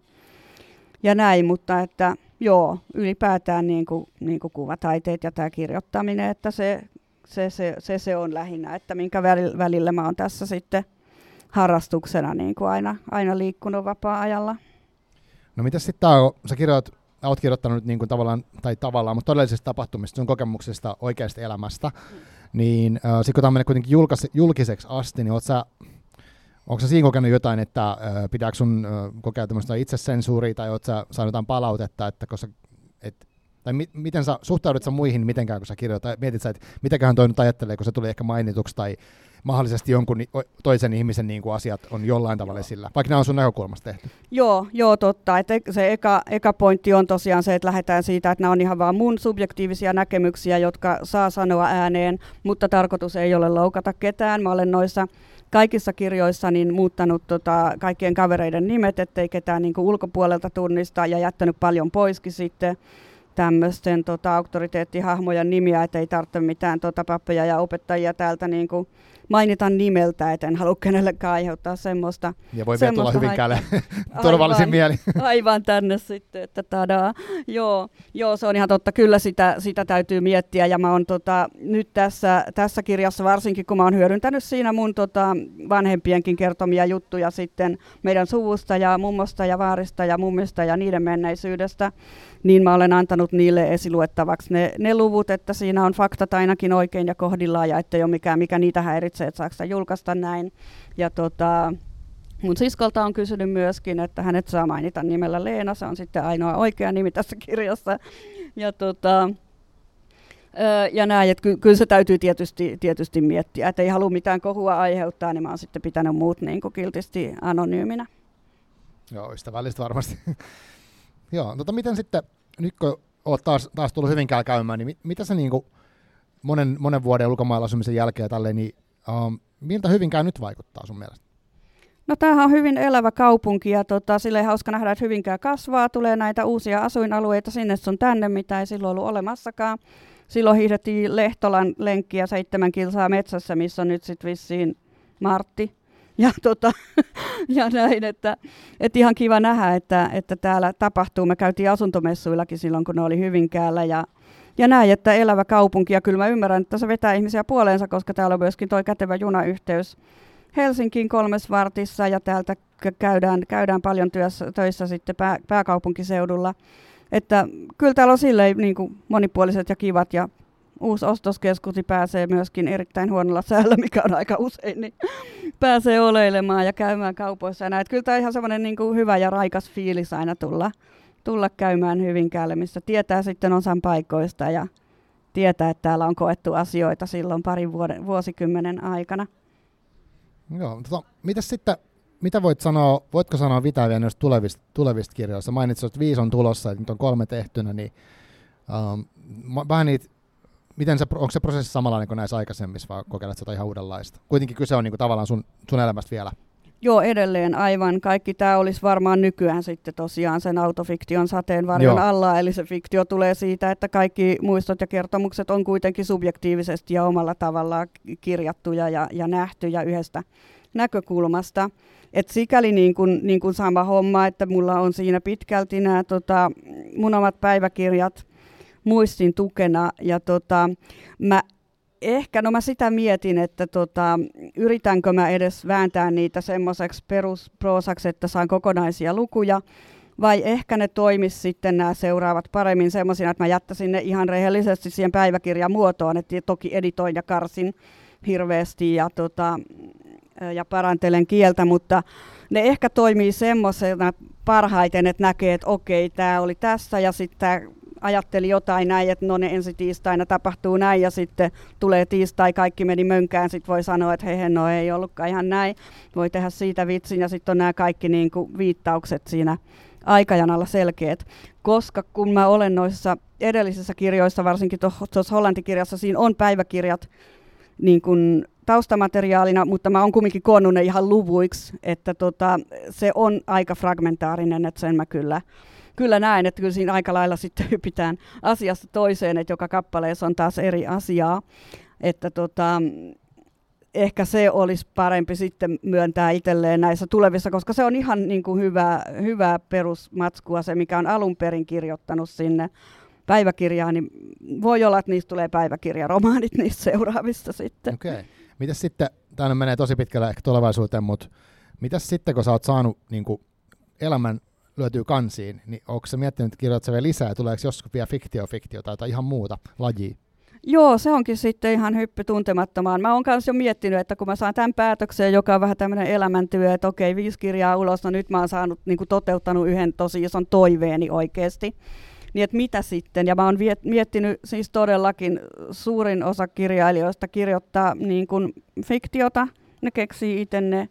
ja näin, mutta että joo, ylipäätään niin kuin, niin kuin kuvataiteet ja tämä kirjoittaminen, että se, se, se, se, se on lähinnä, että minkä välillä mä oon tässä sitten harrastuksena niin kuin aina, aina liikkunut vapaa-ajalla. No mitä sitten tämä sä kirjoit, olet kirjoittanut niin kuin tavallaan, tai tavallaan, mutta todellisesta tapahtumista, sun kokemuksesta, oikeasta elämästä. Mm niin äh, sitten kun tämä menee kuitenkin julkais, julkiseksi asti, niin sä, onko sä siinä kokenut jotain, että äh, pitääkö sun äh, kokea tämmöistä itsesensuuria, tai oot sä saanut jotain palautetta, että koska, et, tai mi- miten sä suhtaudut sä muihin mitenkään, kun sä kirjoitat, mietit sä, että mitäköhän toi nyt ajattelee, kun se tuli ehkä mainituksi, tai mahdollisesti jonkun toisen ihmisen niin kuin asiat on jollain tavalla sillä, vaikka nämä on sun näkökulmasta tehty. Joo, joo totta. Et se eka, eka pointti on tosiaan se, että lähdetään siitä, että nämä on ihan vaan mun subjektiivisia näkemyksiä, jotka saa sanoa ääneen, mutta tarkoitus ei ole loukata ketään. Mä olen noissa kaikissa kirjoissa niin muuttanut tota, kaikkien kavereiden nimet, ettei ketään niin kuin ulkopuolelta tunnista ja jättänyt paljon poiskin sitten tämmöisten tota, auktoriteettihahmojen nimiä, että ei tarvitse mitään tota, pappeja ja opettajia täältä niin kuin, mainita nimeltä, et en halua kenellekään aiheuttaa semmoista. Ja voi vielä tulla Hyvinkäälle (laughs) (laughs) turvallisin mieli. (laughs) Aivan tänne sitten, että tadaa. Joo, joo, se on ihan totta. Kyllä sitä, sitä täytyy miettiä ja mä oon tota, nyt tässä, tässä kirjassa varsinkin, kun mä oon hyödyntänyt siinä mun tota, vanhempienkin kertomia juttuja sitten meidän suvusta ja mummosta ja vaarista ja mummista ja niiden menneisyydestä, niin mä olen antanut niille esiluettavaksi ne, ne luvut, että siinä on faktat ainakin oikein ja kohdillaan ja ettei ole mikään, mikä niitä häiritsee, että saako julkaista näin. Ja tota, mun siskolta on kysynyt myöskin, että hänet saa mainita nimellä Leena, se on sitten ainoa oikea nimi tässä kirjassa. Ja tota, ja näin, että ky- kyllä se täytyy tietysti, tietysti miettiä, että ei halua mitään kohua aiheuttaa, niin mä oon sitten pitänyt muut niin kiltisti anonyyminä. Joo, ystävällistä varmasti. (laughs) Joo, tota miten sitten, nyt kun olet taas, taas tullut Hyvinkään käymään, niin mit, mitä se niin monen, monen vuoden ulkomailla asumisen jälkeen tälleen, niin um, miltä Hyvinkään nyt vaikuttaa sun mielestä? No tämähän on hyvin elävä kaupunki ja tota, sille hauska nähdä, että Hyvinkää kasvaa, tulee näitä uusia asuinalueita sinne sun tänne, mitä ei silloin ollut olemassakaan. Silloin hiihdettiin Lehtolan lenkkiä seitsemän kilsaa metsässä, missä on nyt sitten vissiin Martti ja, tota, (laughs) ja näin, että, että ihan kiva nähdä, että, että täällä tapahtuu. Me käytiin asuntomessuillakin silloin, kun ne oli Hyvinkäällä ja, ja näin, että elävä kaupunki. Ja kyllä mä ymmärrän, että se vetää ihmisiä puoleensa, koska täällä on myöskin tuo kätevä junayhteys Helsinkiin kolmes vartissa ja täältä käydään, käydään paljon työssä, töissä sitten pää, pääkaupunkiseudulla. Että kyllä täällä on silleen niin kuin monipuoliset ja kivat ja uusi ostoskeskusi pääsee myöskin erittäin huonolla säällä, mikä on aika usein, niin pääsee oleilemaan ja käymään kaupoissa. Ja näet. Kyllä tämä on ihan semmoinen niin hyvä ja raikas fiilis aina tulla, tulla käymään Hyvinkäälle, missä tietää sitten osan paikoista ja tietää, että täällä on koettu asioita silloin parin vuoden, vuosikymmenen aikana. Joo, tota, mitä sitten, mitä voit sanoa, voitko sanoa Vita vielä noista tulevista, tulevista kirjoista? Mainitsit, että viisi on tulossa, että nyt on kolme tehtynä, niin um, vähän niitä miten se, onko se prosessi samanlainen kuin näissä aikaisemmissa vai kokeilet jotain ihan uudenlaista? Kuitenkin kyse on niin kuin tavallaan sun, sun elämästä vielä. Joo, edelleen aivan. Kaikki tämä olisi varmaan nykyään sitten tosiaan sen autofiktion sateenvarjon alla, eli se fiktio tulee siitä, että kaikki muistot ja kertomukset on kuitenkin subjektiivisesti ja omalla tavallaan kirjattuja ja, ja nähtyjä yhdestä näkökulmasta. Et sikäli niin kuin, niin sama homma, että mulla on siinä pitkälti nämä tota, mun omat päiväkirjat, muistin tukena. Ja tota, mä ehkä, no mä sitä mietin, että tota, yritänkö mä edes vääntää niitä semmoiseksi perusproosaksi, että saan kokonaisia lukuja, vai ehkä ne toimis sitten nämä seuraavat paremmin semmoisina, että mä jättäisin ne ihan rehellisesti siihen päiväkirjan muotoon, että toki editoin ja karsin hirveästi ja, tota, ja parantelen kieltä, mutta ne ehkä toimii semmoisena parhaiten, että näkee, että okei, tämä oli tässä ja sitten tämä ajatteli jotain näin, että no ne ensi tiistaina tapahtuu näin ja sitten tulee tiistai, kaikki meni mönkään, sitten voi sanoa, että hei, no ei ollutkaan ihan näin. Voi tehdä siitä vitsin ja sitten on nämä kaikki niin kuin viittaukset siinä aikajanalla selkeät. Koska kun mä olen noissa edellisissä kirjoissa, varsinkin tuossa hollantikirjassa, siinä on päiväkirjat niin kuin taustamateriaalina, mutta mä oon kumminkin koonnut ne ihan luvuiksi, että tota, se on aika fragmentaarinen, että sen mä kyllä kyllä näen, että kyllä siinä aika lailla sitten (laughs) hypitään asiasta toiseen, että joka kappaleessa on taas eri asiaa. Että tota, ehkä se olisi parempi sitten myöntää itselleen näissä tulevissa, koska se on ihan niin kuin hyvää, hyvää perusmatskua, se mikä on alun perin kirjoittanut sinne päiväkirjaan, niin voi olla, että niistä tulee päiväkirjaromaanit (laughs) niistä seuraavista sitten. Okei. Okay. Sitten, tämä menee tosi pitkälle ehkä tulevaisuuteen, mutta mitäs sitten, kun sä oot saanut niin kuin elämän lyötyy kansiin, niin onko se miettinyt, että kirjoitatko vielä lisää, tuleeko joskus vielä fiktio, fiktio tai jotain ihan muuta lajia? Joo, se onkin sitten ihan hyppy tuntemattomaan. Mä oon myös jo miettinyt, että kun mä saan tämän päätöksen, joka on vähän tämmöinen elämäntyö, että okei, viisi kirjaa ulos, no nyt mä oon saanut, niin kuin toteuttanut yhden tosi ison toiveeni oikeasti. Niin että mitä sitten? Ja mä oon miettinyt siis todellakin suurin osa kirjailijoista kirjoittaa niin kuin fiktiota. Ne keksii itse ne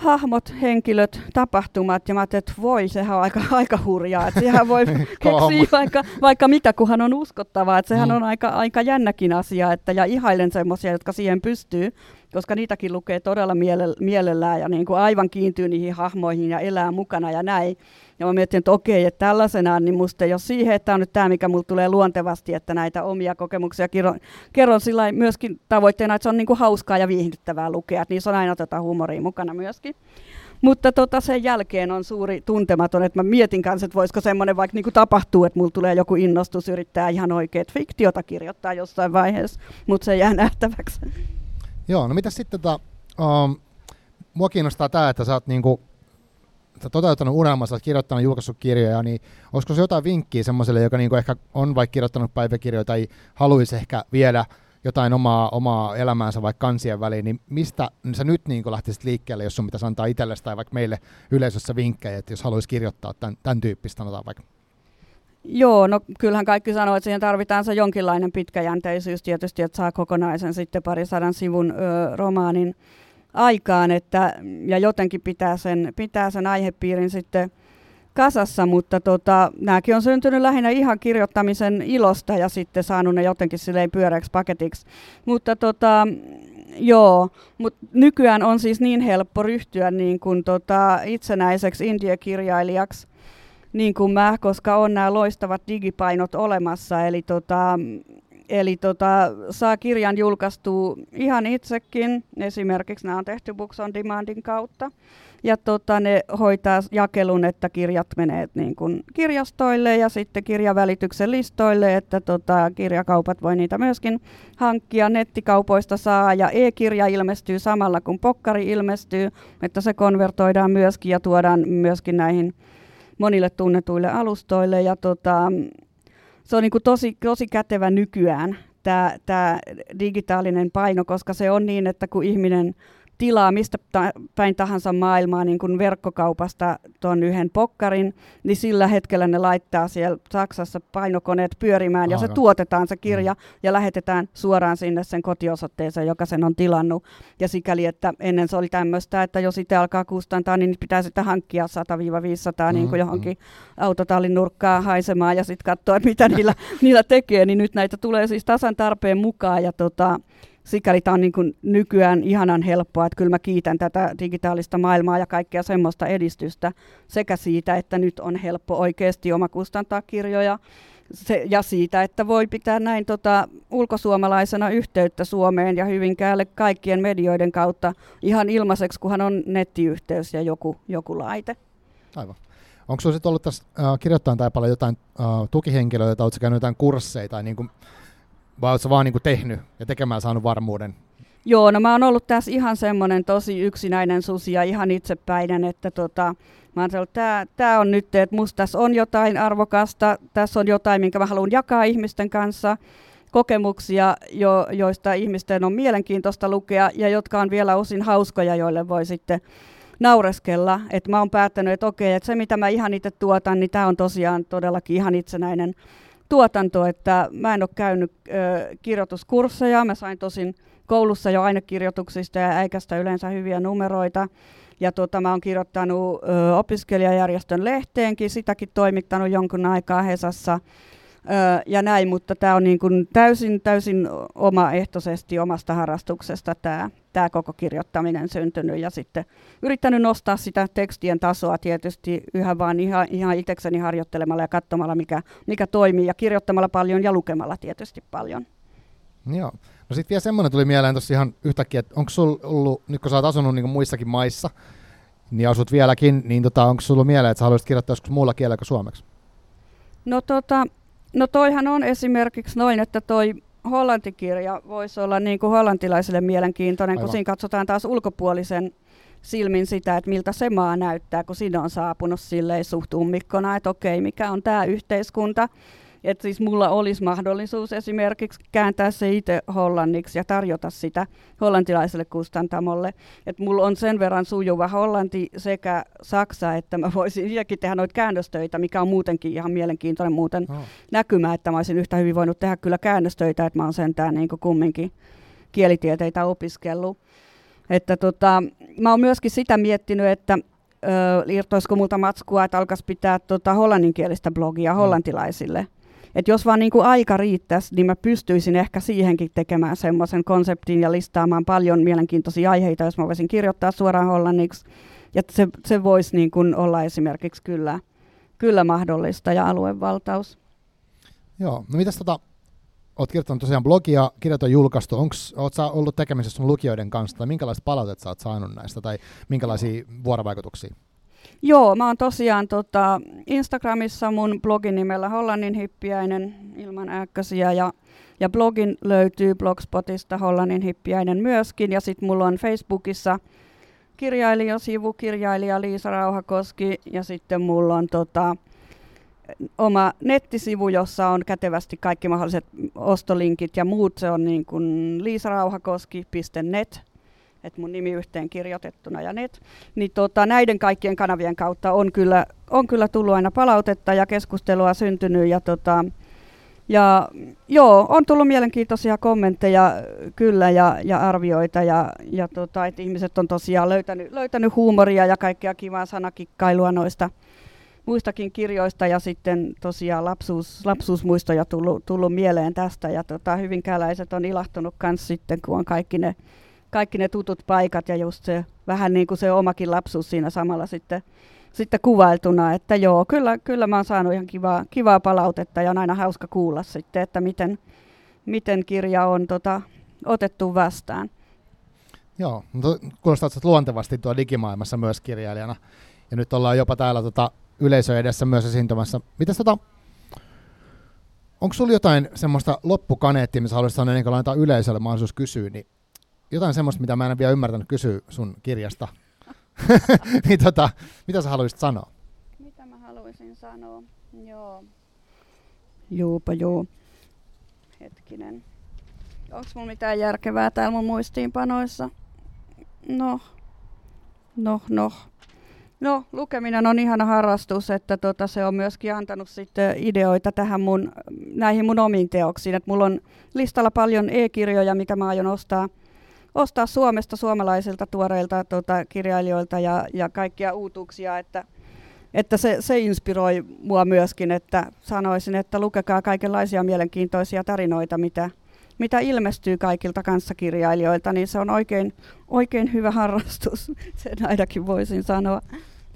hahmot, henkilöt, tapahtumat, ja mä ajattelin, että voi, sehän on aika, aika hurjaa, että sehän voi (laughs) keksiä vaikka, vaikka mitä, kunhan on uskottavaa, että sehän mm. on aika, aika jännäkin asia, että, ja ihailen semmoisia, jotka siihen pystyy, koska niitäkin lukee todella mielellään ja niin kuin aivan kiintyy niihin hahmoihin ja elää mukana ja näin. Ja mä mietin, että okei, että tällaisenaan, niin musta ei ole siihen, että tämä on nyt tämä, mikä mulle tulee luontevasti, että näitä omia kokemuksia kerron, kerron sillä myöskin tavoitteena, että se on niin kuin hauskaa ja viihdyttävää lukea, että niissä on aina tätä huumoria mukana myöskin. Mutta tota, sen jälkeen on suuri tuntematon, että mä mietin kanssa, että voisiko semmoinen vaikka niin tapahtuu, että mulla tulee joku innostus yrittää ihan oikeat fiktiota kirjoittaa jossain vaiheessa, mutta se jää nähtäväksi. Joo, no mitä sitten, tota, um, mua kiinnostaa tämä, että sä oot niinku, sä toteuttanut unelmassa, oot kirjoittanut, julkaissut kirjoja, niin olisiko se jotain vinkkiä semmoiselle, joka niinku ehkä on vaikka kirjoittanut päiväkirjoja tai haluaisi ehkä viedä jotain omaa, omaa elämäänsä vaikka kansien väliin, niin mistä sä nyt niin lähtisit liikkeelle, jos sun pitäisi antaa itsellesi tai vaikka meille yleisössä vinkkejä, että jos haluaisi kirjoittaa tämän, tämän tyyppistä, sanotaan vaikka? Joo, no kyllähän kaikki sanoo, että siihen tarvitaan se jonkinlainen pitkäjänteisyys tietysti, että saa kokonaisen sitten parisadan sivun ö, romaanin aikaan, että, ja jotenkin pitää sen, pitää sen aihepiirin sitten kasassa, mutta tota, nämäkin on syntynyt lähinnä ihan kirjoittamisen ilosta ja sitten saanut ne jotenkin silleen pyöreäksi paketiksi. Mutta tota, joo, mut nykyään on siis niin helppo ryhtyä niin kuin tota, itsenäiseksi indiakirjailijaksi, niin kuin mä, koska on nämä loistavat digipainot olemassa, eli tota, Eli tota, saa kirjan julkaistua ihan itsekin, esimerkiksi nämä on tehty Books on Demandin kautta. Ja tota, ne hoitaa jakelun, että kirjat menee niin kuin kirjastoille ja sitten kirjavälityksen listoille, että tota, kirjakaupat voi niitä myöskin hankkia. Nettikaupoista saa ja e-kirja ilmestyy samalla kun pokkari ilmestyy, että se konvertoidaan myöskin ja tuodaan myöskin näihin monille tunnetuille alustoille. Ja tota, se on niin kuin tosi, tosi kätevä nykyään tämä digitaalinen paino, koska se on niin, että kun ihminen tilaa mistä päin tahansa maailmaa niin kuin verkkokaupasta tuon yhden pokkarin, niin sillä hetkellä ne laittaa siellä Saksassa painokoneet pyörimään Aivan. ja se tuotetaan se kirja mm. ja lähetetään suoraan sinne sen kotiosoitteeseen, joka sen on tilannut. Ja sikäli, että ennen se oli tämmöistä, että jos itse alkaa kustantaa, niin pitää sitten hankkia 100-500 mm, niin kuin johonkin mm. autotallin nurkkaan haisemaan ja sitten katsoa, (laughs) mitä niillä, niillä tekee. Niin nyt näitä tulee siis tasan tarpeen mukaan ja tota, sikäli tämä on niin kuin nykyään ihanan helppoa, että kyllä mä kiitän tätä digitaalista maailmaa ja kaikkea semmoista edistystä sekä siitä, että nyt on helppo oikeasti omakustantaa kirjoja se, ja siitä, että voi pitää näin tota, ulkosuomalaisena yhteyttä Suomeen ja Hyvinkäälle kaikkien medioiden kautta ihan ilmaiseksi, kunhan on nettiyhteys ja joku, joku laite. Aivan. Onko sinulla ollut tässä äh, kirjoittamaan tai paljon jotain äh, tukihenkilöitä, oletko käynyt jotain kursseja tai niin kuin vai oletko vaan niinku tehnyt ja tekemään saanut varmuuden? Joo, no mä oon ollut tässä ihan semmoinen tosi yksinäinen susi ja ihan itsepäinen, että tota, mä oon että tämä on nyt, että musta tässä on jotain arvokasta, tässä on jotain, minkä mä haluan jakaa ihmisten kanssa, kokemuksia, jo, joista ihmisten on mielenkiintoista lukea ja jotka on vielä osin hauskoja, joille voi sitten naureskella. Että mä oon päättänyt, että okei, että se mitä mä ihan itse tuotan, niin tämä on tosiaan todellakin ihan itsenäinen tuotanto, että mä en ole käynyt ö, kirjoituskursseja, mä sain tosin koulussa jo ainekirjoituksista ja äikästä yleensä hyviä numeroita. Ja tuota, mä oon kirjoittanut ö, opiskelijajärjestön lehteenkin, sitäkin toimittanut jonkun aikaa Hesassa ja näin, mutta tämä on niin kuin täysin, täysin omaehtoisesti omasta harrastuksesta tämä, tämä koko kirjoittaminen syntynyt ja sitten yrittänyt nostaa sitä tekstien tasoa tietysti yhä vaan ihan, ihan itsekseni harjoittelemalla ja katsomalla, mikä, mikä toimii ja kirjoittamalla paljon ja lukemalla tietysti paljon. Joo. No sitten vielä semmoinen tuli mieleen tuossa ihan yhtäkkiä, että onko sulla ollut, nyt kun sä oot asunut niin muissakin maissa, niin asut vieläkin, niin tota, onko sulla mieleen, että sä haluaisit kirjoittaa joskus muulla kielellä kuin suomeksi? No tota, No toihan on esimerkiksi noin, että toi hollantikirja voisi olla niin kuin hollantilaisille mielenkiintoinen, Aivan. kun siinä katsotaan taas ulkopuolisen silmin sitä, että miltä se maa näyttää, kun sinne on saapunut silleen suht ummikkona, että okei, mikä on tämä yhteiskunta. Että siis mulla olisi mahdollisuus esimerkiksi kääntää se itse hollanniksi ja tarjota sitä hollantilaiselle kustantamolle. Että mulla on sen verran sujuva hollanti sekä saksa, että mä voisin vieläkin tehdä noita käännöstöitä, mikä on muutenkin ihan mielenkiintoinen muuten oh. näkymä, että mä olisin yhtä hyvin voinut tehdä kyllä käännöstöitä, että mä oon sentään niin kumminkin kielitieteitä opiskellut. Että tota, mä oon myöskin sitä miettinyt, että ö, irtoisiko multa matskua, että alkaisi pitää tota hollanninkielistä blogia mm. Että jos vaan niin kuin aika riittäisi, niin mä pystyisin ehkä siihenkin tekemään semmoisen konseptin ja listaamaan paljon mielenkiintoisia aiheita, jos mä voisin kirjoittaa suoraan hollanniksi. Ja se, se voisi niin kuin olla esimerkiksi kyllä, kyllä mahdollista ja aluevaltaus. Joo, no mitäs tota, oot kirjoittanut tosiaan blogia, kirjat on julkaistu. Onks, oot sä ollut tekemisissä sun lukijoiden kanssa, tai minkälaista palautetta sä oot saanut näistä, tai minkälaisia vuorovaikutuksia? Joo, mä oon tosiaan tota, Instagramissa mun blogin nimellä Hollannin hippiäinen ilman ääkkösiä ja, ja blogin löytyy Blogspotista Hollannin hippiäinen myöskin ja sitten mulla on Facebookissa kirjailijasivu, kirjailija Liisa Rauhakoski ja sitten mulla on tota, oma nettisivu, jossa on kätevästi kaikki mahdolliset ostolinkit ja muut. Se on niin kuin liisarauhakoski.net että mun nimi yhteen kirjoitettuna ja net, niin tota, näiden kaikkien kanavien kautta on kyllä, on kyllä tullut aina palautetta ja keskustelua syntynyt ja tota, ja joo, on tullut mielenkiintoisia kommentteja kyllä ja, ja arvioita ja, ja tota, että ihmiset on tosiaan löytänyt, löytänyt huumoria ja kaikkea kivaa sanakikkailua noista muistakin kirjoista ja sitten tosiaan lapsuus, lapsuusmuistoja tullut, tullut mieleen tästä. Ja tota, hyvinkääläiset on ilahtunut myös sitten, kun on kaikki ne kaikki ne tutut paikat ja just se vähän niin kuin se omakin lapsuus siinä samalla sitten, sitten kuvailtuna, että joo, kyllä, kyllä mä oon saanut ihan kivaa, kivaa palautetta ja on aina hauska kuulla sitten, että miten, miten kirja on tota, otettu vastaan. Joo, kuulostaa luontevasti tuo digimaailmassa myös kirjailijana. Ja nyt ollaan jopa täällä tota, yleisö edessä myös esiintymässä. Mitäs tota, onko sulla jotain semmoista loppukaneettia, missä haluaisit sanoa ennen kuin yleisölle mahdollisuus kysyä, niin jotain semmoista, mitä mä en vielä ymmärtänyt kysyä sun kirjasta. (laughs) niin tota, mitä sä haluaisit sanoa? Mitä mä haluaisin sanoa? Joo. Juupa juu. Hetkinen. Onko mulla mitään järkevää täällä mun muistiinpanoissa? No. No, no. No, lukeminen on ihana harrastus, että tota, se on myöskin antanut sitten ideoita tähän mun, näihin mun omiin teoksiin. Et mulla on listalla paljon e-kirjoja, mitä mä aion ostaa – ostaa Suomesta suomalaisilta tuoreilta tuota, kirjailijoilta ja, ja kaikkia uutuuksia, että, että se, se inspiroi mua myöskin, että sanoisin, että lukekaa kaikenlaisia mielenkiintoisia tarinoita, mitä, mitä ilmestyy kaikilta kanssakirjailijoilta, niin se on oikein, oikein hyvä harrastus, (laughs) sen ainakin voisin sanoa.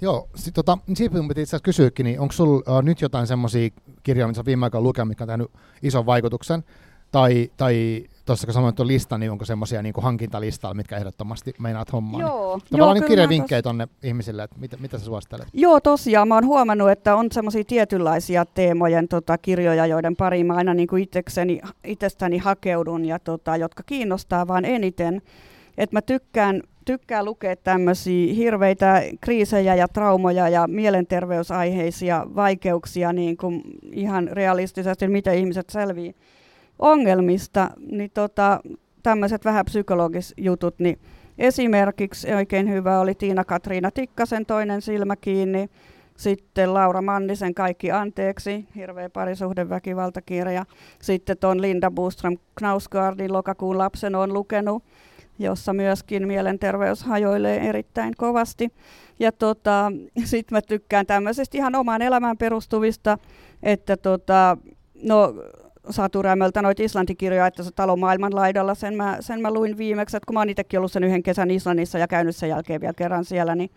Joo, sit, tota, siitä piti itse asiassa kysyäkin, niin onko sinulla uh, nyt jotain semmoisia kirjoja, mitä viime aikoina lukenut, mikä on tehnyt ison vaikutuksen, tai, tai tuossa kun sanoit tuon listan, niin onko semmoisia niin hankintalistalla, mitkä ehdottomasti meinaat hommaa? Joo. Niin, tavallaan niin kirjavinkkejä tuonne ihmisille, että mitä, mitä sä suosittelet? Joo, tosiaan. Mä oon huomannut, että on semmoisia tietynlaisia teemojen tota, kirjoja, joiden pariin mä aina niin kuin itsekseni, itsestäni hakeudun ja tota, jotka kiinnostaa vaan eniten. Että mä tykkään tykkään lukea tämmöisiä hirveitä kriisejä ja traumoja ja mielenterveysaiheisia vaikeuksia niin kuin ihan realistisesti, miten ihmiset selviää ongelmista, niin tota, tämmöiset vähän psykologis jutut, niin esimerkiksi oikein hyvä oli Tiina-Katriina Tikkasen toinen silmä kiinni, sitten Laura Mannisen Kaikki anteeksi, hirveä parisuhdeväkivaltakirja. Sitten tuon Linda Boström Knausgaardin Lokakuun lapsen on lukenut, jossa myöskin mielenterveys hajoilee erittäin kovasti. Ja tota, (laughs) sitten mä tykkään tämmöisestä ihan omaan elämään perustuvista, että tota, no, Satu Rämöltä noita Islantikirjoja, että se talo maailman laidalla, sen mä, sen mä luin viimeksi, että kun mä oon itsekin ollut sen yhden kesän Islannissa ja käynyt sen jälkeen vielä kerran siellä, niin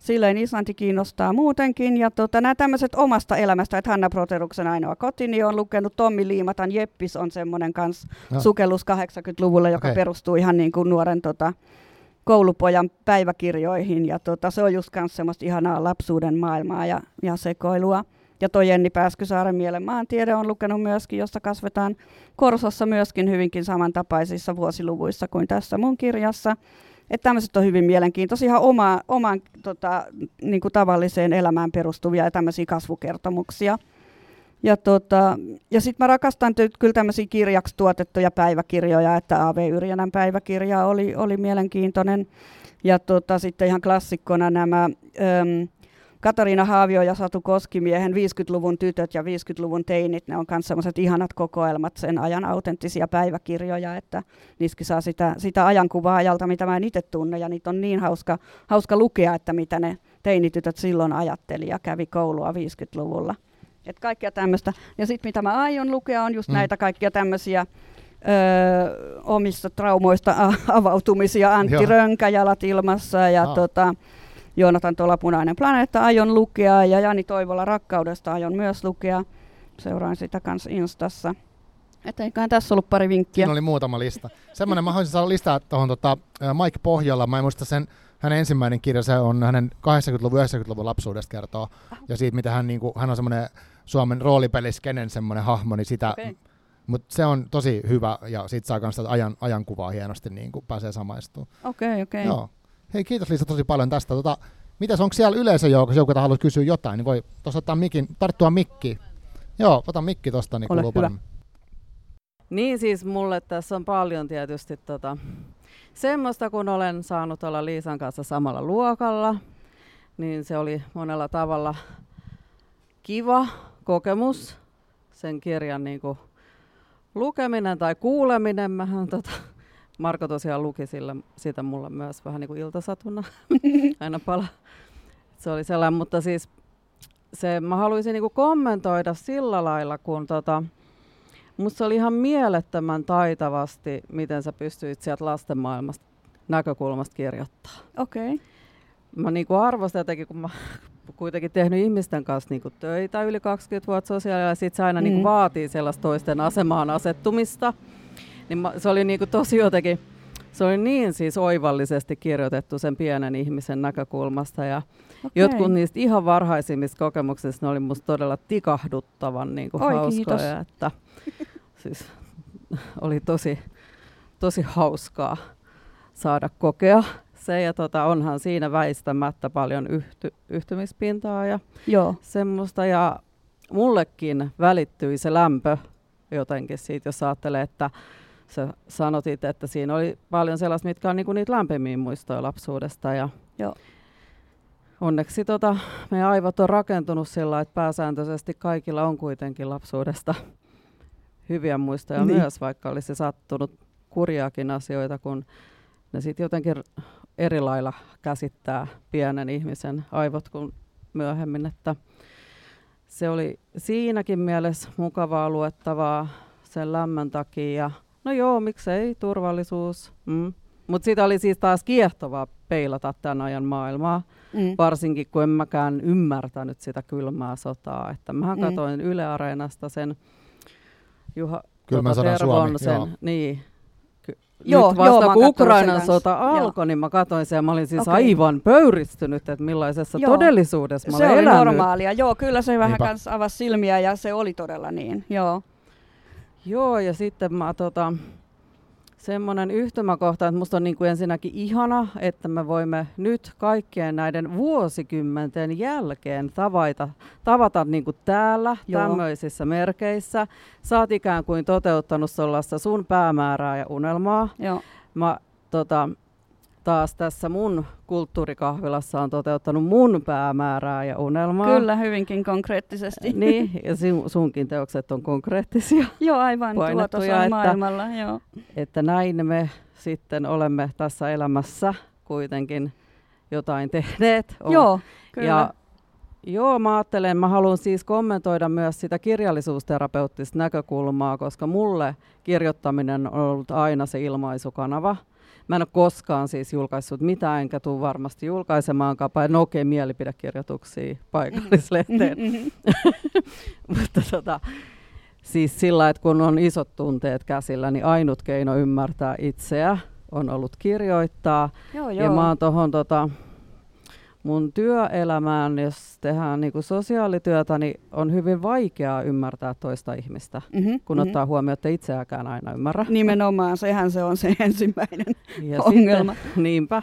silleen Islanti kiinnostaa muutenkin. Ja tota, nämä tämmöiset omasta elämästä, että Hanna Proteruksen ainoa kotini on lukenut, Tommi Liimatan Jeppis on semmoinen kans no. sukellus 80-luvulle, joka okay. perustuu ihan niin kuin nuoren tota, koulupojan päiväkirjoihin. Ja tota, se on just myös semmoista ihanaa lapsuuden maailmaa ja, ja sekoilua. Ja tuo Jenni Pääskysaaren mielen maantiede on lukenut myöskin, jossa kasvetaan Korsossa myöskin hyvinkin samantapaisissa vuosiluvuissa kuin tässä mun kirjassa. Että tämmöiset on hyvin mielenkiintoisia, ihan oma, omaan tota, niin kuin tavalliseen elämään perustuvia ja tämmöisiä kasvukertomuksia. Ja, tota, ja sitten mä rakastan ty- kyllä tämmöisiä kirjaksi tuotettuja päiväkirjoja, että A.V. Yrjänän päiväkirja oli, oli mielenkiintoinen. Ja tota, sitten ihan klassikkona nämä... Öm, Katariina Haavio ja Satu Koskimiehen 50-luvun tytöt ja 50-luvun teinit, ne on myös sellaiset ihanat kokoelmat, sen ajan autenttisia päiväkirjoja, että niissäkin saa sitä, sitä ajankuvaa ajalta, mitä mä en itse tunne, ja niitä on niin hauska, hauska lukea, että mitä ne teinitytöt silloin ajatteli ja kävi koulua 50-luvulla. Et kaikkia tämmöistä. Ja sitten mitä mä aion lukea on just mm. näitä kaikkia tämmöisiä öö, omista traumoista avautumisia. Antti Joo. Rönkä, Jalat ilmassa ja ah. tota, Joonatan tuolla Punainen planeetta aion lukea ja Jani Toivola Rakkaudesta aion myös lukea. Seuraan sitä kanssa Instassa. Että eiköhän tässä ollut pari vinkkiä. Siinä oli muutama lista. Semmoinen mä haluaisin saada listaa tuohon tota, Mike Pohjalla. Mä en muista sen, hänen ensimmäinen kirja, se on hänen 80-luvun, 90-luvun lapsuudesta kertoo. Ja siitä, mitä hän, niin kuin, hän on semmoinen Suomen roolipeliskenen semmoinen hahmo, niin sitä, okay. mutta se on tosi hyvä ja siitä saa myös ajan, ajankuvaa hienosti, niin kuin pääsee samaistumaan. Okei, okay, okei. Okay. Joo. Hei, kiitos Liisa tosi paljon tästä. Tota, mitäs, onko siellä yleisöjoukossa joku, jota haluat kysyä jotain, niin voi tuossa ottaa mikin, tarttua mikki. Joo, ota mikki tosta, niin kuuluu paremmin. Niin siis mulle tässä on paljon tietysti tota, semmoista, kun olen saanut olla Liisan kanssa samalla luokalla, niin se oli monella tavalla kiva kokemus, sen kirjan niin kuin, lukeminen tai kuuleminen. Mähän tota, Marko tosiaan luki sille, sitä mulle myös vähän niin kuin iltasatuna (laughs) aina pala. Se oli sellainen, mutta siis se, mä haluaisin niin kuin kommentoida sillä lailla, kun tota, musta se oli ihan mielettömän taitavasti, miten sä pystyit sieltä lasten maailmasta näkökulmasta kirjoittaa. Okei. Okay. Mä niin kuin arvostan jotenkin, kun mä (laughs) kuitenkin tehnyt ihmisten kanssa niin kuin töitä yli 20 vuotta sosiaali- ja sit se aina niin mm. niin kuin vaatii sellaista toisten asemaan asettumista. Niin mä, se oli niin kuin tosi jotenkin, se oli niin siis oivallisesti kirjoitettu sen pienen ihmisen näkökulmasta ja okay. jotkut niistä ihan varhaisimmista kokemuksista ne oli musta todella tikahduttavan niin kuin Oi, hauskoja, että siis oli tosi, tosi hauskaa saada kokea se ja tota, onhan siinä väistämättä paljon yhty, yhtymispintaa ja Joo. semmoista ja mullekin välittyi se lämpö jotenkin siitä, jos ajattelee, että sä sanotit, että siinä oli paljon sellaista, mitkä on niinku niitä lämpimiä muistoja lapsuudesta. Ja Joo. Onneksi tota, meidän aivot on rakentunut sillä, että pääsääntöisesti kaikilla on kuitenkin lapsuudesta hyviä muistoja niin. myös, vaikka olisi sattunut kurjaakin asioita, kun ne sitten jotenkin eri lailla käsittää pienen ihmisen aivot kuin myöhemmin. Että se oli siinäkin mielessä mukavaa luettavaa sen lämmön takia. No joo, miksei, turvallisuus. Mm. Mutta siitä oli siis taas kiehtovaa peilata tämän ajan maailmaa, mm. varsinkin kun en mäkään ymmärtänyt sitä kylmää sotaa. Että mähän mm. katsoin Yle Areenasta sen Juha Kylmän sodan Suomi, sen, joo. Niin, Ky- joo, nyt vasta joo, kun Ukrainan sota alkoi, niin mä katsoin sen ja mä olin siis okay. aivan pöyristynyt, että millaisessa joo. todellisuudessa mä se olen oli elänyt. normaalia, joo, kyllä se vähän kanssa avasi silmiä ja se oli todella niin, joo. Joo, ja sitten mä tota, semmoinen yhtymäkohta, että musta on niin kuin ensinnäkin ihana, että me voimme nyt kaikkien näiden vuosikymmenten jälkeen tavata, tavata niin kuin täällä Joo. tämmöisissä merkeissä. Sä oot ikään kuin toteuttanut sellaista sun päämäärää ja unelmaa. Joo. Mä tota, taas tässä mun kulttuurikahvilassa on toteuttanut mun päämäärää ja unelmaa. Kyllä, hyvinkin konkreettisesti. (laughs) Niin, ja sunkin teokset on konkreettisia. (laughs) joo, aivan tuotossa maailmalla. Joo. Että näin me sitten olemme tässä elämässä kuitenkin jotain tehneet. On. Joo, kyllä. Ja Joo, mä ajattelen, mä haluan siis kommentoida myös sitä kirjallisuusterapeuttista näkökulmaa, koska mulle kirjoittaminen on ollut aina se ilmaisukanava. Mä en ole koskaan siis julkaissut mitään, enkä tule varmasti julkaisemaankaan, päin no okei, okay, mielipidekirjoituksia paikallislehteen. Mm-hmm. (laughs) Mutta tota, siis sillä, että kun on isot tunteet käsillä, niin ainut keino ymmärtää itseä on ollut kirjoittaa. Joo, joo. Ja mä oon tohon tota, mun työelämään, jos tehdään niin kuin sosiaalityötä, niin on hyvin vaikeaa ymmärtää toista ihmistä, mm-hmm, kun mm-hmm. ottaa huomioon, että itseäkään aina ymmärrä. Nimenomaan, sehän se on se ensimmäinen ja (laughs) ongelma. Sitten, niinpä.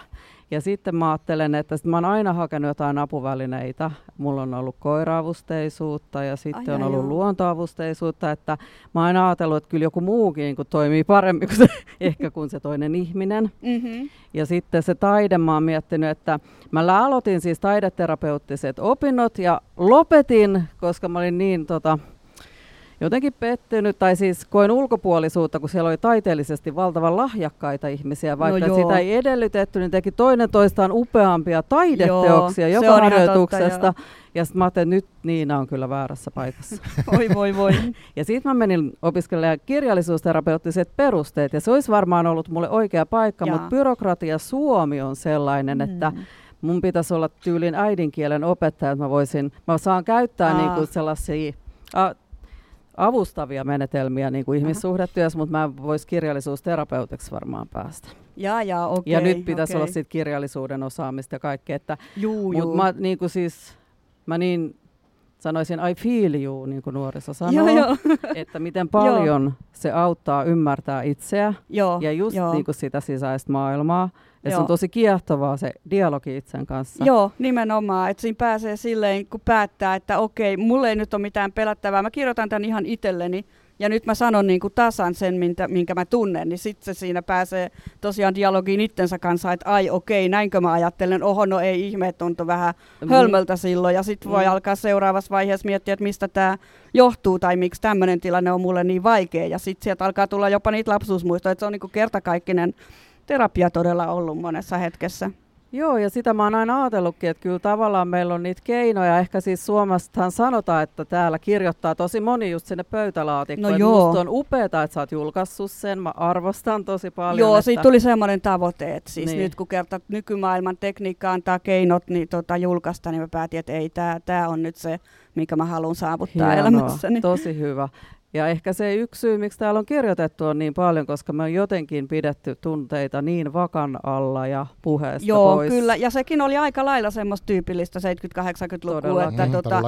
Ja sitten mä ajattelen, että sit mä oon aina hakenut jotain apuvälineitä. Mulla on ollut koiraavusteisuutta ja sitten Ai on ollut joo. luontoavusteisuutta. Että mä oon aina ajatellut, että kyllä joku muukin kun toimii paremmin kuin se, (laughs) ehkä kuin se toinen ihminen. Mm-hmm. Ja sitten se taide, mä oon miettinyt, että mä aloitin siis taideterapeuttiset opinnot ja lopetin, koska mä olin niin tota, jotenkin pettynyt, tai siis koin ulkopuolisuutta, kun siellä oli taiteellisesti valtavan lahjakkaita ihmisiä, vaikka no sitä ei edellytetty, niin teki toinen toistaan upeampia taideteoksia joo, joka harjoituksesta. Totta, ja sitten mä ajattelin, että nyt Niina on kyllä väärässä paikassa. (laughs) Voi voi voi. ja sitten mä menin opiskelemaan kirjallisuusterapeuttiset perusteet, ja se olisi varmaan ollut mulle oikea paikka, Jaa. mutta byrokratia Suomi on sellainen, mm. että mun pitäisi olla tyylin äidinkielen opettaja, että mä voisin, mä saan käyttää Aa. niinku sellaisia a, avustavia menetelmiä niin kuin ihmissuhdetyössä, mutta mä voisi kirjallisuusterapeutiksi varmaan päästä. Ja, ja, okay, ja nyt pitäisi okay. olla sit kirjallisuuden osaamista ja kaikkea. Että, juu, mut juu. Mä, niin kuin siis, mä niin sanoisin I feel you, niin kuin nuoriso sanoo, joo, joo. (laughs) että miten paljon se auttaa ymmärtää itseä joo, ja just joo. Niin kuin sitä sisäistä maailmaa. Ja Joo. se on tosi kiehtovaa se dialogi itsen kanssa. Joo, nimenomaan. Että siinä pääsee silleen, kun päättää, että okei, mulle ei nyt ole mitään pelättävää. Mä kirjoitan tämän ihan itselleni. Ja nyt mä sanon niin kuin tasan sen, minkä, minkä mä tunnen, niin sitten se siinä pääsee tosiaan dialogiin itsensä kanssa, että ai okei, näinkö mä ajattelen, oho no ei ihme, tuntuu vähän mm. hölmöltä silloin. Ja sitten voi mm. alkaa seuraavassa vaiheessa miettiä, että mistä tämä johtuu tai miksi tämmöinen tilanne on mulle niin vaikea. Ja sitten sieltä alkaa tulla jopa niitä lapsuusmuistoja, että se on niin kuin kertakaikkinen terapia todella ollut monessa hetkessä. Joo, ja sitä mä oon aina ajatellutkin, että kyllä tavallaan meillä on niitä keinoja. Ehkä siis Suomestahan sanotaan, että täällä kirjoittaa tosi moni just sinne pöytälaatikkoon. No joo. Musta on upeeta, että sä oot julkaissut sen. Mä arvostan tosi paljon. Joo, että... siitä tuli semmoinen tavoite, että siis niin. nyt kun kerta nykymaailman tekniikka antaa keinot niin tota, julkaista, niin mä päätin, että ei, tämä on nyt se, mikä mä haluan saavuttaa Hienoa, elämässäni. Tosi hyvä. Ja ehkä se yksi syy, miksi täällä on kirjoitettu on niin paljon, koska me on jotenkin pidetty tunteita niin vakan alla ja puheesta Joo, pois. kyllä. Ja sekin oli aika lailla semmoista tyypillistä 70-80-lukua, että mm, tota,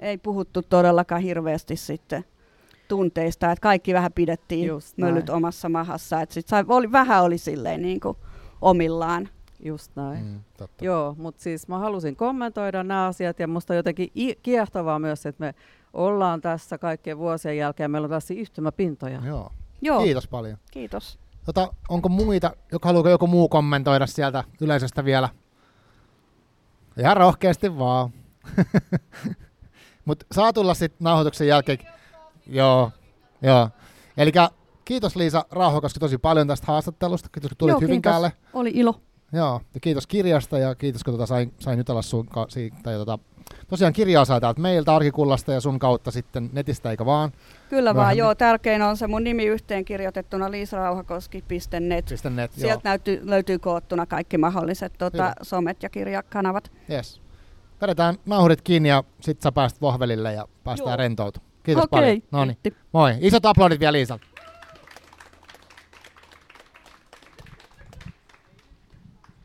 ei puhuttu todellakaan hirveästi sitten tunteista, että kaikki vähän pidettiin Just möllyt näin. omassa mahassa, että sit sai, oli, vähän oli silleen niin kuin omillaan. Just näin. Mm, totta. Joo, mutta siis mä halusin kommentoida nämä asiat ja musta jotenkin i- kiehtovaa myös, että me ollaan tässä kaikkien vuosien jälkeen. Meillä on tässä yhtymäpintoja. Joo. Joo. Kiitos paljon. Kiitos. Tota, onko muita, joka haluaako joku muu kommentoida sieltä yleisöstä vielä? Ihan rohkeasti vaan. (laughs) Mutta saa tulla sitten nauhoituksen jälkeen. Joo, joo. Eli kiitos Liisa Rauhokoski tosi paljon tästä haastattelusta. Kiitos kun tulit Joo, Hyvinkäälle. Kiitos. Oli ilo. Joo, ja kiitos kirjasta ja kiitos kun tota sain, sain jutella sun siitä. Ja tota, tosiaan kirjaa saa täältä meiltä Arkikullasta ja sun kautta sitten netistä, eikä vaan? Kyllä vaan, joo. Tärkein on se mun nimi yhteen kirjoitettuna liisarauhakoski.net. .net, Sieltä näytyy, löytyy koottuna kaikki mahdolliset tota, somet ja kirjakanavat. Yes. Vedetään nauhurit kiinni ja sit sä pääst vohvelille ja päästään rentoutumaan. Kiitos okay. paljon. No niin. Moi. Isot aplodit vielä Liisalle.